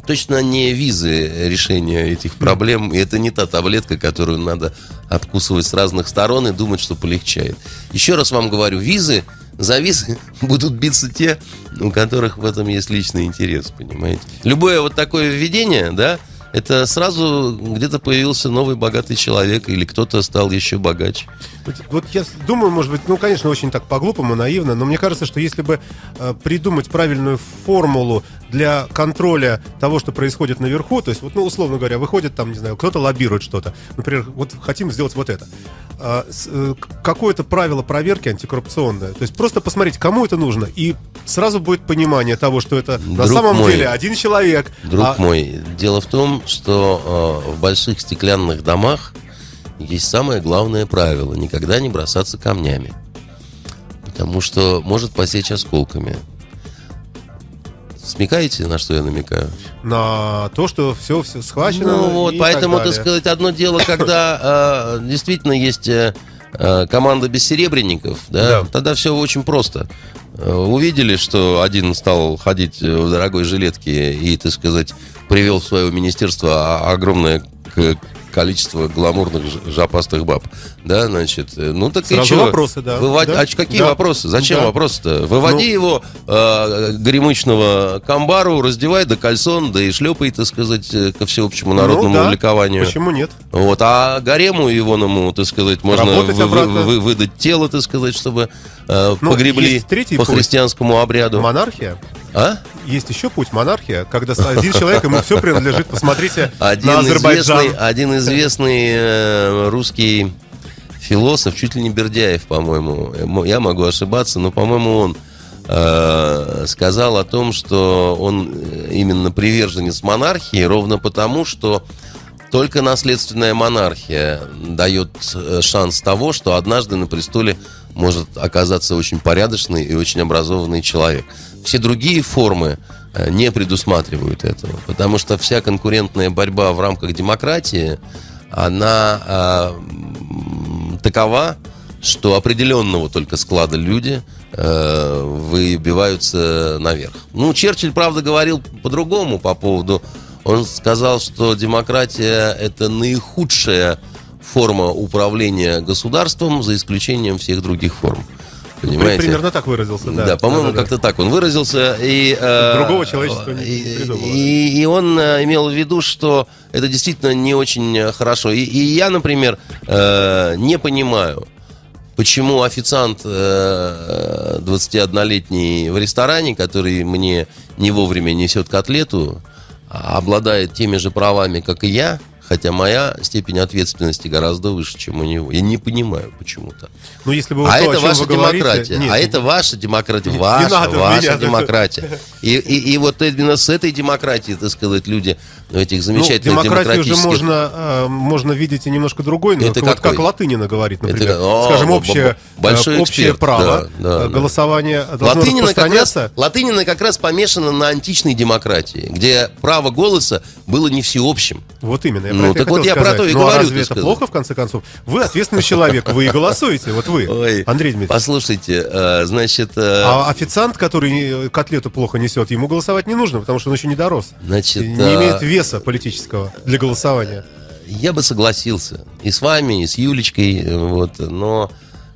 точно не визы решения этих проблем. И это не та таблетка, которую надо откусывать с разных сторон и думать, что полегчает. Еще раз вам говорю, визы, за визы будут биться те, у которых в этом есть личный интерес, понимаете? Любое вот такое введение, да, это сразу где-то появился новый богатый человек или кто-то стал еще богаче. Вот, вот я думаю, может быть, ну, конечно, очень так по-глупому, наивно, но мне кажется, что если бы э, придумать правильную формулу для контроля того, что происходит наверху, то есть, вот, ну, условно говоря, выходит там, не знаю, кто-то лоббирует что-то, например, вот хотим сделать вот это. А, э, какое-то правило проверки антикоррупционное. То есть просто посмотреть, кому это нужно, и сразу будет понимание того, что это на Друг самом мой, деле один человек. Друг а- мой, дело в том, что э, в больших стеклянных домах есть самое главное правило – никогда не бросаться камнями. Потому что может посечь осколками. Смекаете, на что я намекаю? на то, что все, все схвачено. Ну вот, поэтому, так так сказать, одно дело, когда э, действительно есть э, э, команда бессеребренников, да, Да. тогда все очень просто. Э, Увидели, что один стал ходить в дорогой жилетке и, так сказать, привел в свое министерство о- огромное к- количество гламурных жопастых баб. Да, значит, э, ну так и Сразу чё? вопросы, да. Вывод- Да. А какие Да. вопросы? Зачем Да. вопросы-то? Выводи Ну. его э, горемычного к амбару, раздевай до кальсон, да и шлепай, так сказать, э, ко всеобщему народному Ну да, ликованию. Почему нет? Вот, а гарему Ивоному, так сказать, можно вы- вы- вы- выдать тело, так сказать, чтобы э, Ну, погребли по путь. христианскому обряду. Монархия. А? Есть еще путь монархия, когда один человек, ему все принадлежит. Посмотрите Один на Азербайджан. известный, один известный э, русский философ, чуть ли не Бердяев, по-моему, мо- я могу ошибаться, но, по-моему, он э, сказал о том, что он э, именно приверженец монархии, ровно потому, что только наследственная монархия дает э, шанс того, что однажды на престоле может оказаться очень порядочный и очень образованный человек. Все другие формы э, не предусматривают этого, потому что вся конкурентная борьба в рамках демократии, она м, такова, что определенного только склада люди э, выбиваются наверх. Ну, Черчилль, правда, говорил по-другому по поводу... Он сказал, что демократия – это наихудшая форма управления государством, за исключением всех других форм. Понимаете? Примерно так выразился, да. Да, по-моему, Да-да-да. как-то так он выразился. И, э, Другого человечества не и, придумало. и- и он э, имел в виду, что это действительно не очень э, хорошо. И, и я, например, э, не понимаю, почему официант э, 21-летний в ресторане, который мне не вовремя несет котлету, а обладает теми же правами, как и я, хотя моя степень ответственности гораздо выше, чем у него. Я не понимаю почему-то. Ну, если бы вот А то, это ваша вы говорите- демократия. Нет, а это ваша демократия. Не Ваша, надо в ваша меня. демократия. И, и, и вот именно с этой демократией, так сказать, люди в этих ну, замечательных демократию же демократических... можно, э, можно видеть и немножко другой, но Это вот какой? как Латынина говорит, Это например. как- О, Скажем, общее, большой э, общее эксперт, право, да, да, э, да. голосование должно Латынина как, раз. Латынина как раз помешана на античной демократии, где право голоса было не всеобщим. Вот именно. Ну, так вот я про то и ну, а говорю, разве так это сказать. плохо, в конце концов? Вы ответственный человек, вы и голосуете, вот вы, Ой, Андрей Дмитриевич. Послушайте, э, значит... э, А официант, который котлету плохо несет, ему голосовать не нужно, потому что он еще не дорос. Значит, не а- имеет веса политического для голосования. Я бы согласился и с вами, и с Юлечкой, э, вот, но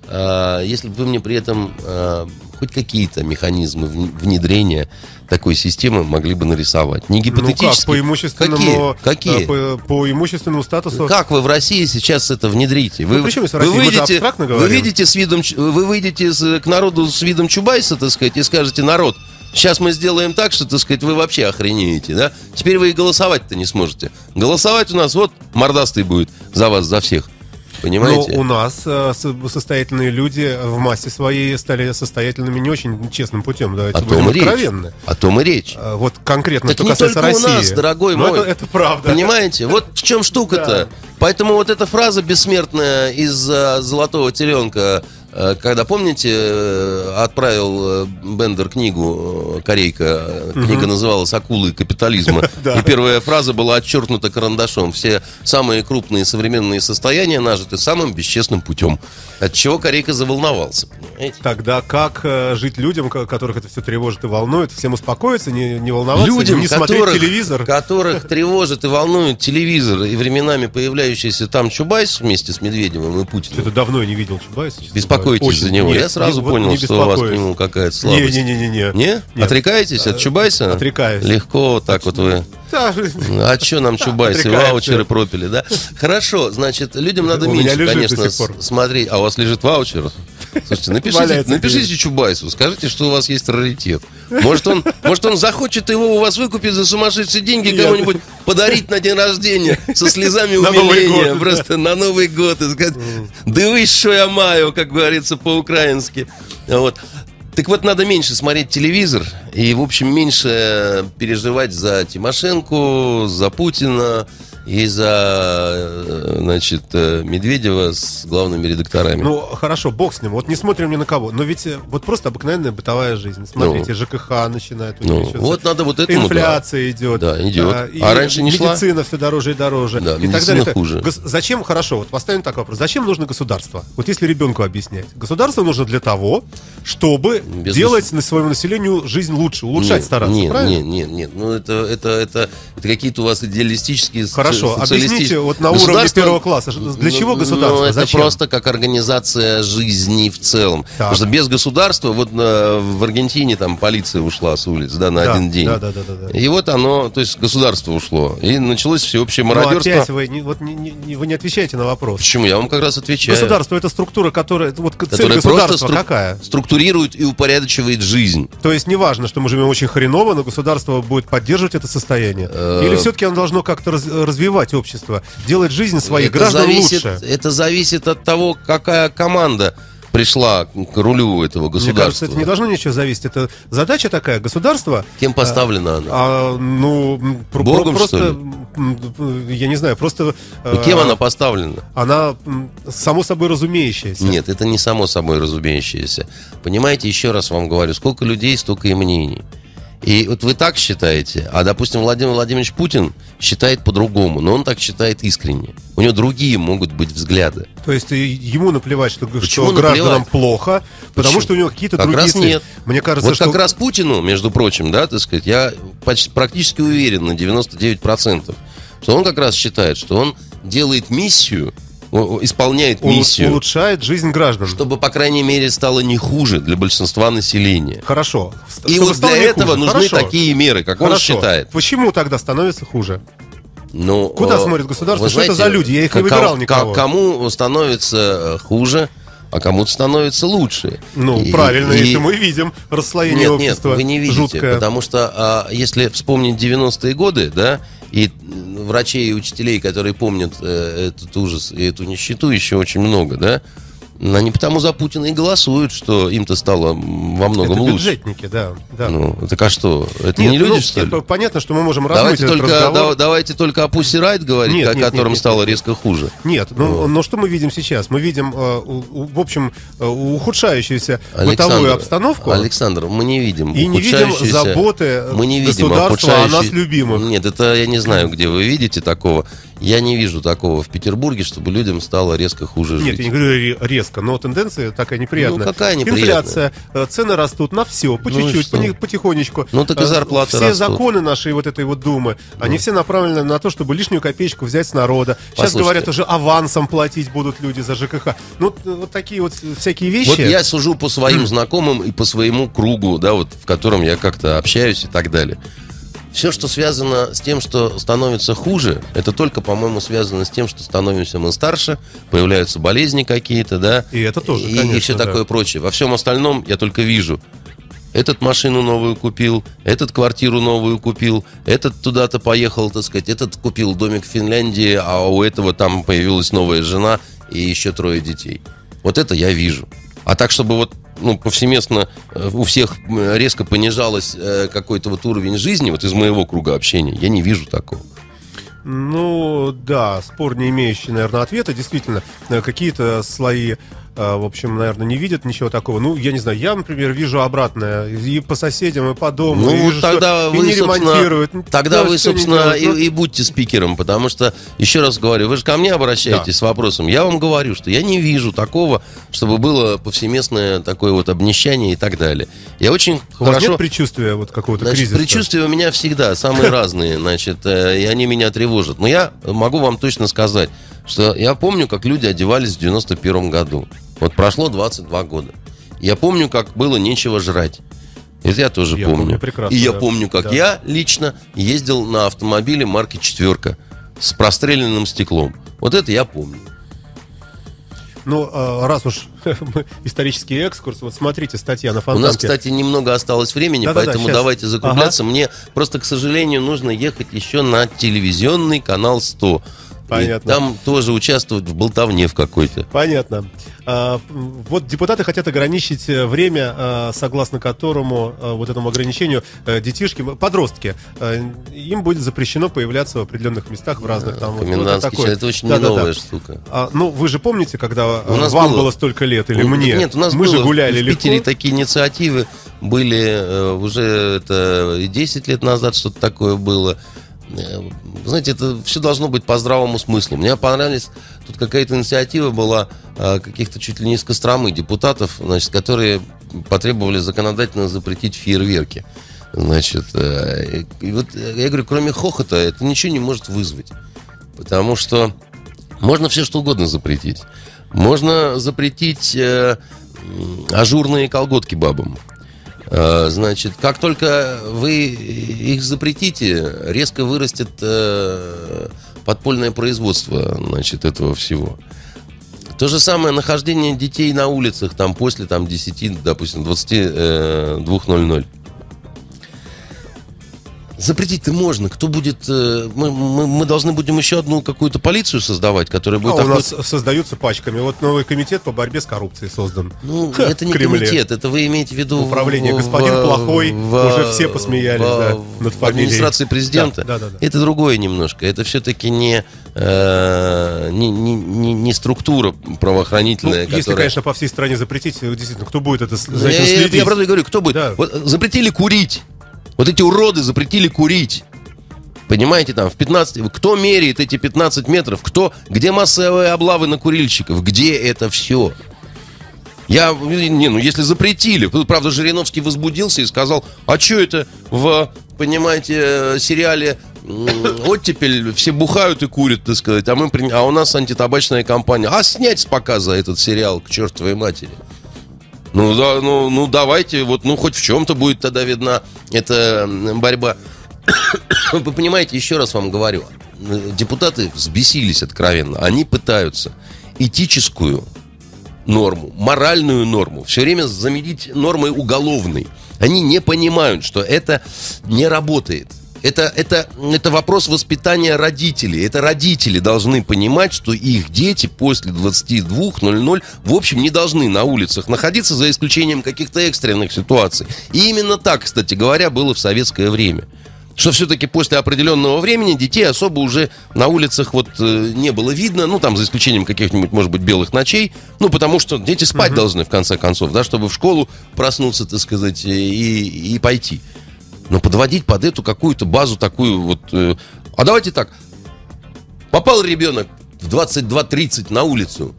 э, если бы вы мне при этом э, хоть какие-то механизмы вн- внедрения такой системы могли бы нарисовать. Не Ну гипотетически. как, по имущественному, Какие? э, Какие? По, по имущественному статусу. Как вы в России сейчас это внедрите? Вы, Ну, при чем здесь Россия? Выйдете, вы говорим. видите с видом, вы выйдете с- к народу с видом Чубайса, так сказать, и скажете, народ, сейчас мы сделаем так, что, так сказать, вы вообще охренеете, да? Теперь вы и голосовать-то не сможете. Голосовать у нас вот мордастый будет за вас, за всех. Но Понимаете? у нас э, со- состоятельные люди в массе своей стали состоятельными не очень честным путем. Давайте О будем том и речь. откровенны. О том и речь. А, Вот конкретно, Так что не касается только у России. нас, дорогой Ну, мой. Это, это правда. Понимаете? Вот в чем штука-то. Да. Поэтому вот эта фраза бессмертная из э, «Золотого теленка» э, когда, помните, э, отправил э, Бендер книгу, э, корейка, э, книга называлась «Акулы капитализма», и первая фраза была отчеркнута карандашом. Все самые крупные современные состояния нажиты самым бесчестным путем. От чего корейка заволновался, понимаете? Тогда как э, жить людям, ко- которых это все тревожит и волнует, всем успокоиться, не, не волноваться, Людям, не смотреть которых, телевизор? которых тревожит и волнует телевизор и временами появляющийся там Чубайс вместе с Медведевым и Путиным. Это давно я не видел Чубайса. честно Беспокойтесь за него. Нет, Я сразу не- вот понял, не что у вас к нему какая-то слабость. Не-не-не-не. Не? Нет. Отрекаетесь от Чубайса? Отрекаюсь. Легко вот так вот вы. Да, А что нам Чубайсы, Отрекаемся. ваучеры пропили, да? Хорошо, значит, людям надо меньше, конечно, смотреть. А у вас лежит ваучер? Слушайте, напишите, напишите Чубайсу, скажите, что у вас есть раритет. Может он, может, он захочет его у вас выкупить за сумасшедшие деньги, кому-нибудь подарить на день рождения со слезами умиления, просто на Новый год. И сказать, да вы что я маю, как говорится по-украински. Вот. Так вот, надо меньше смотреть телевизор и, в общем, меньше переживать за Тимошенко, за Путина и за, э, значит, э, Медведева с главными редакторами. Ну, хорошо, бог с ним. Вот не смотрим ни на кого. Но ведь э, вот просто обыкновенная бытовая жизнь. Смотрите, ЖКХ начинает Ну, вот надо вот этому, Инфляция идет. Да, идет. и А раньше не шла? Медицина все дороже и дороже. Да, и так медицина далее. хуже. Гос- Зачем, хорошо, вот поставим такой вопрос. Зачем нужно государство? Вот если ребенку объяснять. Государство нужно для того, чтобы Без делать на своему населению жизнь лучше, улучшать нет, стараться. Нет, правильно? нет, нет, нет. Ну, это, это, это, это какие-то у вас идеалистические соци- Хорошо, социалистические- объясните вот на уровне первого класса, для Ну, чего государство? Ну, это Зачем? просто как организация жизни в целом. Так. Потому что без государства, вот э, в Аргентине там полиция ушла с улиц, да, на Да, один день. да, да, да, да, да. И вот оно, то есть государство ушло. И началось всеобщее Но мародерство. опять вы не, вот не- не- вы не отвечаете на вопрос. Почему? Я вам как раз отвечаю. Государство это структура, которая вот цель которая государства стру- какая? структурирует и упорядочивает жизнь. То есть неважно, что мы живем очень хреново, но государство будет поддерживать это состояние. Э, Или все-таки оно должно как-то раз- развивать общество, делать жизнь своих это граждан зависит, лучше. Это зависит от того, какая команда пришла к рулю этого Мне государства. кажется, это не должно ничего зависеть. Это задача такая. Государство Кем поставлена она? А, ну, про- Богом, просто, что ли? м, я не знаю, просто... Ну, кем она поставлена? Она, само собой разумеющаяся. Нет, это не само собой разумеющееся. Понимаете, еще раз вам говорю, сколько людей, столько и мнений. И вот вы так считаете, а, допустим, Владимир Владимирович Путин считает по-другому, но он так считает искренне. У него другие могут быть взгляды. То есть ему наплевать, что, что Почему гражданам наплевать? плохо, потому Почему? что у него какие-то Как другие раз цели. нет. Мне кажется, вот что... как раз Путину, между прочим, да, так сказать, я почти, практически уверен на 99%, что он как раз считает, что он делает миссию, исполняет миссию, улучшает жизнь граждан. чтобы, по крайней мере, стало не хуже для большинства населения. Хорошо. И Чтобы вот для этого хуже. нужны Хорошо. такие меры, как он Хорошо. считает. Почему тогда становится хуже? Ну, Куда смотрит государство? Что это за люди? Я их не выбирал ко- никого. Кому становится э, хуже, а кому-то становится лучше. Ну, И- правильно, и- это мы видим расслоение Нет, нет, общества. вы не видите, Жуткое. потому что а, если вспомнить 90-е годы, да, и врачей и учителей, которые помнят э, этот ужас и эту нищету, еще очень много, да, они потому за Путина и голосуют, что им-то стало во многом это лучше. бюджетники, да. да. Ну, так а что? Это Нет, не люди, ну, что ли? Понятно, что мы можем Давайте этот только, разговор. да- давайте только о Pussy Riot говорить, Нет, о нет, котором нет, стало нет. резко хуже. Нет, ну, но что мы видим сейчас? Мы видим, э, в общем, э, ухудшающуюся бытовую обстановку. Александр, мы не видим И не видим заботы мы не видим государства о нас любимых. Нет, это я не знаю, где вы видите такого. Я не вижу такого в Петербурге, чтобы людям стало резко хуже Нет, жить. я не говорю ре- резко, но тенденция такая неприятная. Ну, какая неприятная? Инфляция, э, цены растут на все, по Ну чуть-чуть, потихонечку. Ну, так и Э, зарплаты Все растут. законы нашей вот этой вот думы, они все направлены на то, чтобы лишнюю копеечку взять с народа. Сейчас Послушайте. говорят, уже авансом платить будут люди за ЖКХ. Ну, вот такие вот всякие вещи. Вот я сужу по своим знакомым и по своему кругу, да, вот в котором я как-то общаюсь и так далее. Все, что связано с тем, что становится хуже, это только, по-моему, связано с тем, что становимся мы старше, появляются болезни какие-то, да. И это тоже, и, конечно, и все да. такое прочее. Во всем остальном я только вижу. Этот машину новую купил, этот квартиру новую купил, этот туда-то поехал, так сказать, этот купил домик в Финляндии, а у этого там появилась новая жена и еще трое детей. Вот это я вижу. А так, чтобы вот ну, повсеместно э, у всех резко понижалось э, какой-то вот уровень жизни, вот из моего круга общения, я не вижу такого. Ну, да, спор не имеющий, наверное, ответа. Действительно, э, какие-то слои в общем, наверное, не видят ничего такого. Ну, я не знаю, я, например, вижу обратное и по соседям, и по дому. Ну, и вижу, тогда что и вы, не ремонтируют. собственно, тогда Да, вы, собственно, и, и будьте спикером, потому что, еще раз говорю, вы же ко мне обращаетесь с вопросом. Я вам говорю, что я не вижу такого, чтобы было повсеместное такое вот обнищание и так далее. Я очень У хорошо... нет предчувствия вот какого-то Значит, кризиса? предчувствия у меня всегда самые разные, значит, э, и они меня тревожат. Но я могу вам точно сказать, что я помню, как люди одевались в 91 году. Вот прошло 22 года. Я помню, как было нечего жрать. Это я тоже Я помню. помню прекрасно, И я да. помню, как Да. я лично ездил на автомобиле марки «Четверка» с простреленным стеклом. Вот это я помню. Ну, э, раз уж исторический экскурс, вот смотрите, статья на У Фонтанке. нас, кстати, немного осталось времени, Да-да-да, поэтому щас. давайте закругляться. Мне просто, к сожалению, нужно ехать еще на телевизионный канал 100. И Понятно. там тоже участвовать в болтовне в какой-то. Понятно. М, Вот депутаты хотят ограничить э, время, а, согласно которому вот этому ограничению э, детишки, подростки, э, им будет запрещено появляться в определенных местах в разных там. вот- вот Комендантский такое. час, это очень Да-да-да. не новая штука. А, ну, вы же помните, когда У э, нас вам было... было- столько лет или Ну, мне? Нет, у нас Мы было же гуляли в легко. Питере такие инициативы были э, уже это и 10 лет назад что-то такое было. Знаете, это все должно быть по здравому смыслу. Мне понравились, тут какая-то инициатива была э, каких-то чуть ли не из Костромы депутатов, значит, которые потребовали законодательно запретить фейерверки. Значит, э, и вот э, я говорю, кроме хохота, это ничего не может вызвать. Потому что можно все что угодно запретить. Можно запретить э, ажурные колготки бабам. Э, Значит, как только вы их запретите, резко вырастет э, подпольное производство, значит, этого всего. То же самое нахождение детей на улицах там после там 10, допустим, 22.00. Запретить-то можно. Кто будет... э, Мы, мы, мы должны будем еще одну какую-то полицию создавать, которая А будет... у охот- нас создаются пачками. Вот новый комитет по борьбе с коррупцией создан. Ну, Ха, это не в Кремле. комитет, это вы имеете в виду... Управление. в- Господин в- Плохой, в- уже все посмеялись, в- да, в над фамилией. администрации президента. Да, да, да, да. Это другое немножко. Это все-таки не, э, не, не, не, не структура Ну, правоохранительная, если, которая... конечно, по всей стране запретить, действительно, кто будет это, с- Ну, за этим я, я- следить? я правда говорю, кто будет? Да. Вот запретили курить. Вот эти уроды запретили курить. Понимаете, там в 15... Кто меряет эти 15 метров? Кто... Где массовые облавы на курильщиков? Где это все? Я, не, ну если запретили, правда, Жириновский возбудился и сказал, а что это в, понимаете, сериале «Оттепель» все бухают и курят, так сказать, а, мы, а у нас антитабачная компания. А снять с показа этот сериал к чертовой матери. Ну, да, ну, ну давайте, вот, ну хоть в чем-то будет тогда видна эта борьба. Вы понимаете, еще раз вам говорю, депутаты взбесились откровенно. Они пытаются этическую норму, моральную норму, все время заменить нормой уголовной. Они не понимают, что это не работает. Это, это, это вопрос воспитания родителей. Это родители должны понимать, что их дети после 22.00 в общем не должны на улицах находиться, за исключением каких-то экстренных ситуаций. И именно так, кстати говоря, было в советское время что все-таки после определенного времени детей особо уже на улицах вот э, не было видно, ну там за исключением каких-нибудь, может быть, белых ночей, ну потому что дети спать должны в конце концов, да, чтобы в школу проснуться, так сказать, и, и пойти. Но подводить под эту какую-то базу такую вот... э, а давайте так, попал ребенок в 22.30 на улицу,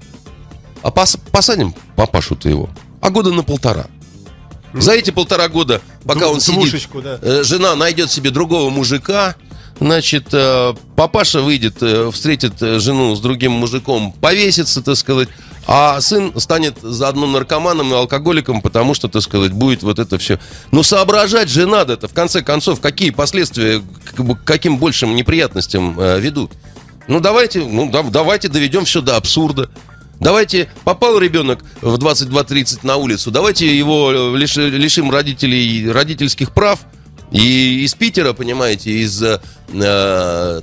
а пос- посадим папашу-то его, а года на полтора. За эти полтора года, пока Дву- он сидит, да. э, жена найдет себе другого мужика, значит, э, папаша выйдет, э, встретит жену с другим мужиком, повесится, так сказать, а сын станет заодно наркоманом и алкоголиком, потому что, так сказать, будет вот это все. Но соображать же надо это, в конце концов, какие последствия, к каким большим неприятностям э, ведут. Ну, давайте, ну, да- давайте доведем все до абсурда. Давайте, попал ребенок в 22.30 на улицу, давайте его э, лиши- лишим родителей родительских прав. И из Питера, понимаете, из, э,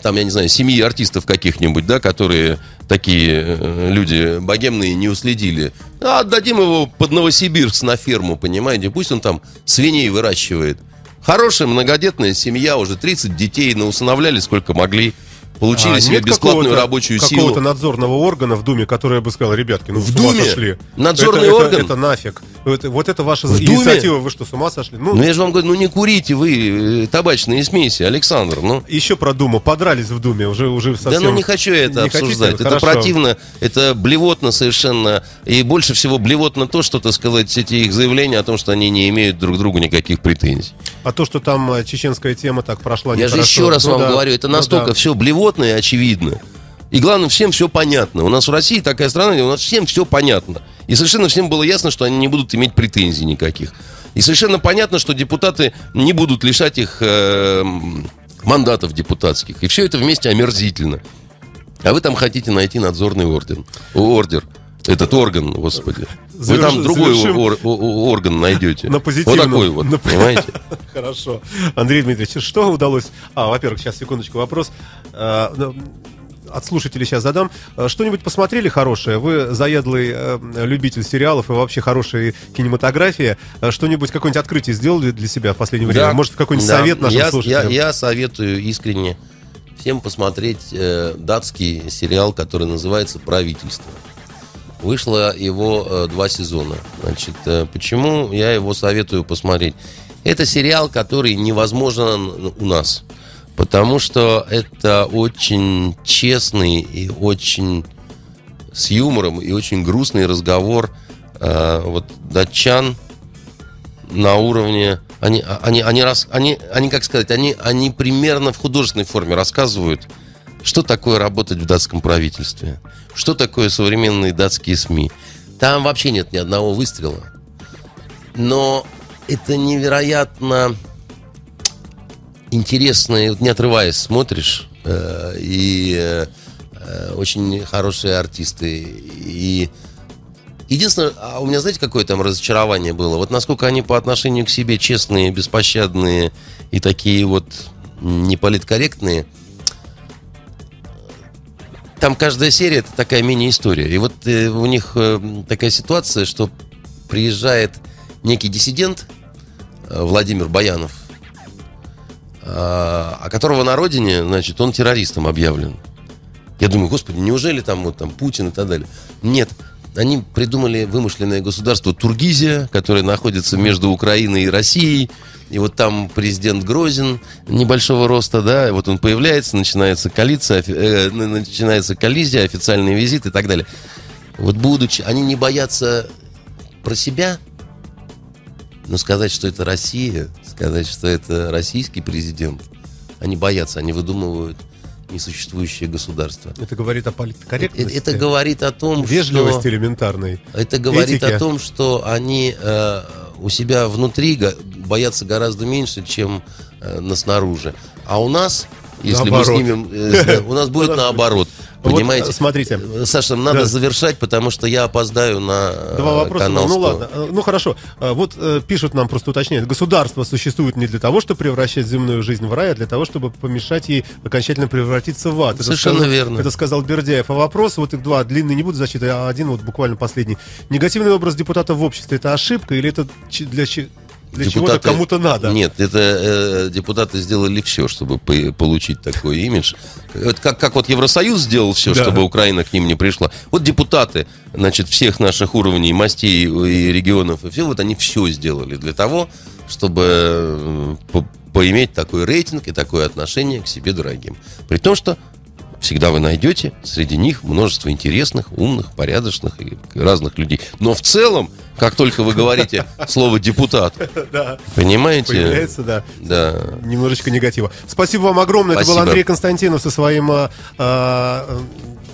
там, я не знаю, семьи артистов каких-нибудь, да, которые такие э, люди богемные не уследили. А отдадим его под Новосибирск на ферму, понимаете, пусть он там свиней выращивает. Хорошая многодетная семья, уже 30 детей, наусыновляли сколько могли. Получили А себе бесплатную какого-то- рабочую какого-то силу. надзорного органа в Думе, который бы сказал, ребятки, ну В Думе? сошли. Надзорный Это- это- орган? Это, нафиг. Это- вот это ваша В Думе? инициатива, вы что, с ума сошли? Ну, Ну, я же вам говорю, ну не курите вы э, табачные смеси, Александр, ну. еще про Думу. Подрались в Думе, уже, уже совсем... Да ну не хочу я это Не хотите? обсуждать. Это Хорошо. противно, это блевотно совершенно. И больше всего блевотно то, что, так сказать, эти их заявления о том, что они не имеют друг к другу никаких претензий. А то, что там э, чеченская тема так прошла Я же еще раз Ну вам да, говорю, это ну настолько да. все блевотно и очевидно. И главное, всем все понятно. У нас в России такая страна, где у нас всем все понятно. И совершенно всем было ясно, что они не будут иметь претензий никаких. И совершенно понятно, что депутаты не будут лишать их э, мандатов депутатских. И все это вместе омерзительно. А вы там хотите найти надзорный орден. Ордер. Этот орган, господи. Вы Заверш- там другой завершим. ор- орган найдете. На Вот позитивном. такой вот, На- понимаете? Хорошо. Андрей Дмитриевич, что удалось... А, во-первых, сейчас, секундочку, вопрос. А, ну, От слушателей сейчас задам. А, Что-нибудь посмотрели хорошее? Вы заядлый э, любитель сериалов и вообще хорошей кинематографии. А Что-нибудь, какое-нибудь открытие сделали для себя в последнее время? Да. Может, какой-нибудь Да. совет нашим я, слушателям? Я, я советую искренне всем посмотреть э, датский сериал, который называется «Правительство». Вышло его э, два сезона. Значит, э, почему я его советую посмотреть? Это сериал, который невозможен у нас. Потому что это очень честный и очень с юмором и очень грустный разговор э, вот датчан на уровне они они они рас, они они как сказать они они примерно в художественной форме рассказывают что такое работать в датском правительстве что такое современные датские СМИ там вообще нет ни одного выстрела но это невероятно интересно и вот не отрываясь смотришь э, и э, э, очень хорошие артисты и Единственное, а у меня, знаете, какое там разочарование было? Вот насколько они по отношению к себе честные, беспощадные и такие вот неполиткорректные. Там каждая серия это такая мини-история. И вот э, у них э, такая ситуация, что приезжает некий диссидент э, Владимир Баянов, а а которого на родине, значит, он террористом объявлен. Я думаю, господи, неужели там вот там Путин и так далее? Нет, они придумали вымышленное государство Тургизия, которое находится между Украиной и Россией. И вот там президент Грозин небольшого роста, да, вот он появляется, начинается коалиция, э, на- начинается коллизия, официальный визит и так далее. Вот будучи, они не боятся про себя, но сказать, что это Россия, сказать, что это российский президент, они боятся, они выдумывают несуществующее государство. Это говорит о Это, политкорректности. это говорит о том, Вежливости что... элементарной. Это говорит Этике. о том, что они э, у себя внутри боятся гораздо меньше, чем э, на снаружи. А у нас, если Наоборот. мы снимем, э, у нас будет наоборот. Вот, Понимаете? э, смотрите. Саша, надо Да. завершать, потому что я опоздаю на э, Два вопроса. канал Ну 100. ладно. Э, Ну хорошо. Э, Вот пишут нам, просто уточняют. Государство существует не для того, чтобы превращать земную жизнь в рай, а для того, чтобы помешать ей окончательно превратиться в ад. Это Совершенно сказал- верно. Это сказал Бердяев. А вопрос, вот их два, длинный не буду зачитывать, а один вот буквально последний. Негативный образ депутата в обществе это ошибка или это ч- для, для чего-то Депутаты- кому-то надо? Нет, это э, депутаты сделали все, чтобы по- получить такой имидж. Это как, как вот Евросоюз сделал все, Да. чтобы Украина к ним не пришла. Вот депутаты, значит, всех наших уровней, мастей и регионов, и все, вот они все сделали для того, чтобы э, по- поиметь такой рейтинг и такое отношение к себе дорогим. При том, что всегда вы найдете среди них множество интересных, умных, порядочных и разных людей. Но в целом, как только вы говорите слово депутат, понимаете? Появляется, да. Да. Немножечко негатива. Спасибо вам огромное. Это был. Андрей Константинов со своим а, а,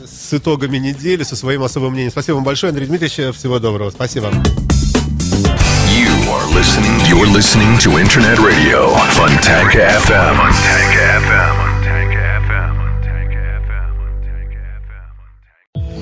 с итогами недели, со своим особым мнением. Спасибо вам большое, Андрей Дмитриевич. Всего доброго. Спасибо. You are listening. You're listening to Internet Radio Funtank FM. Funtank FM.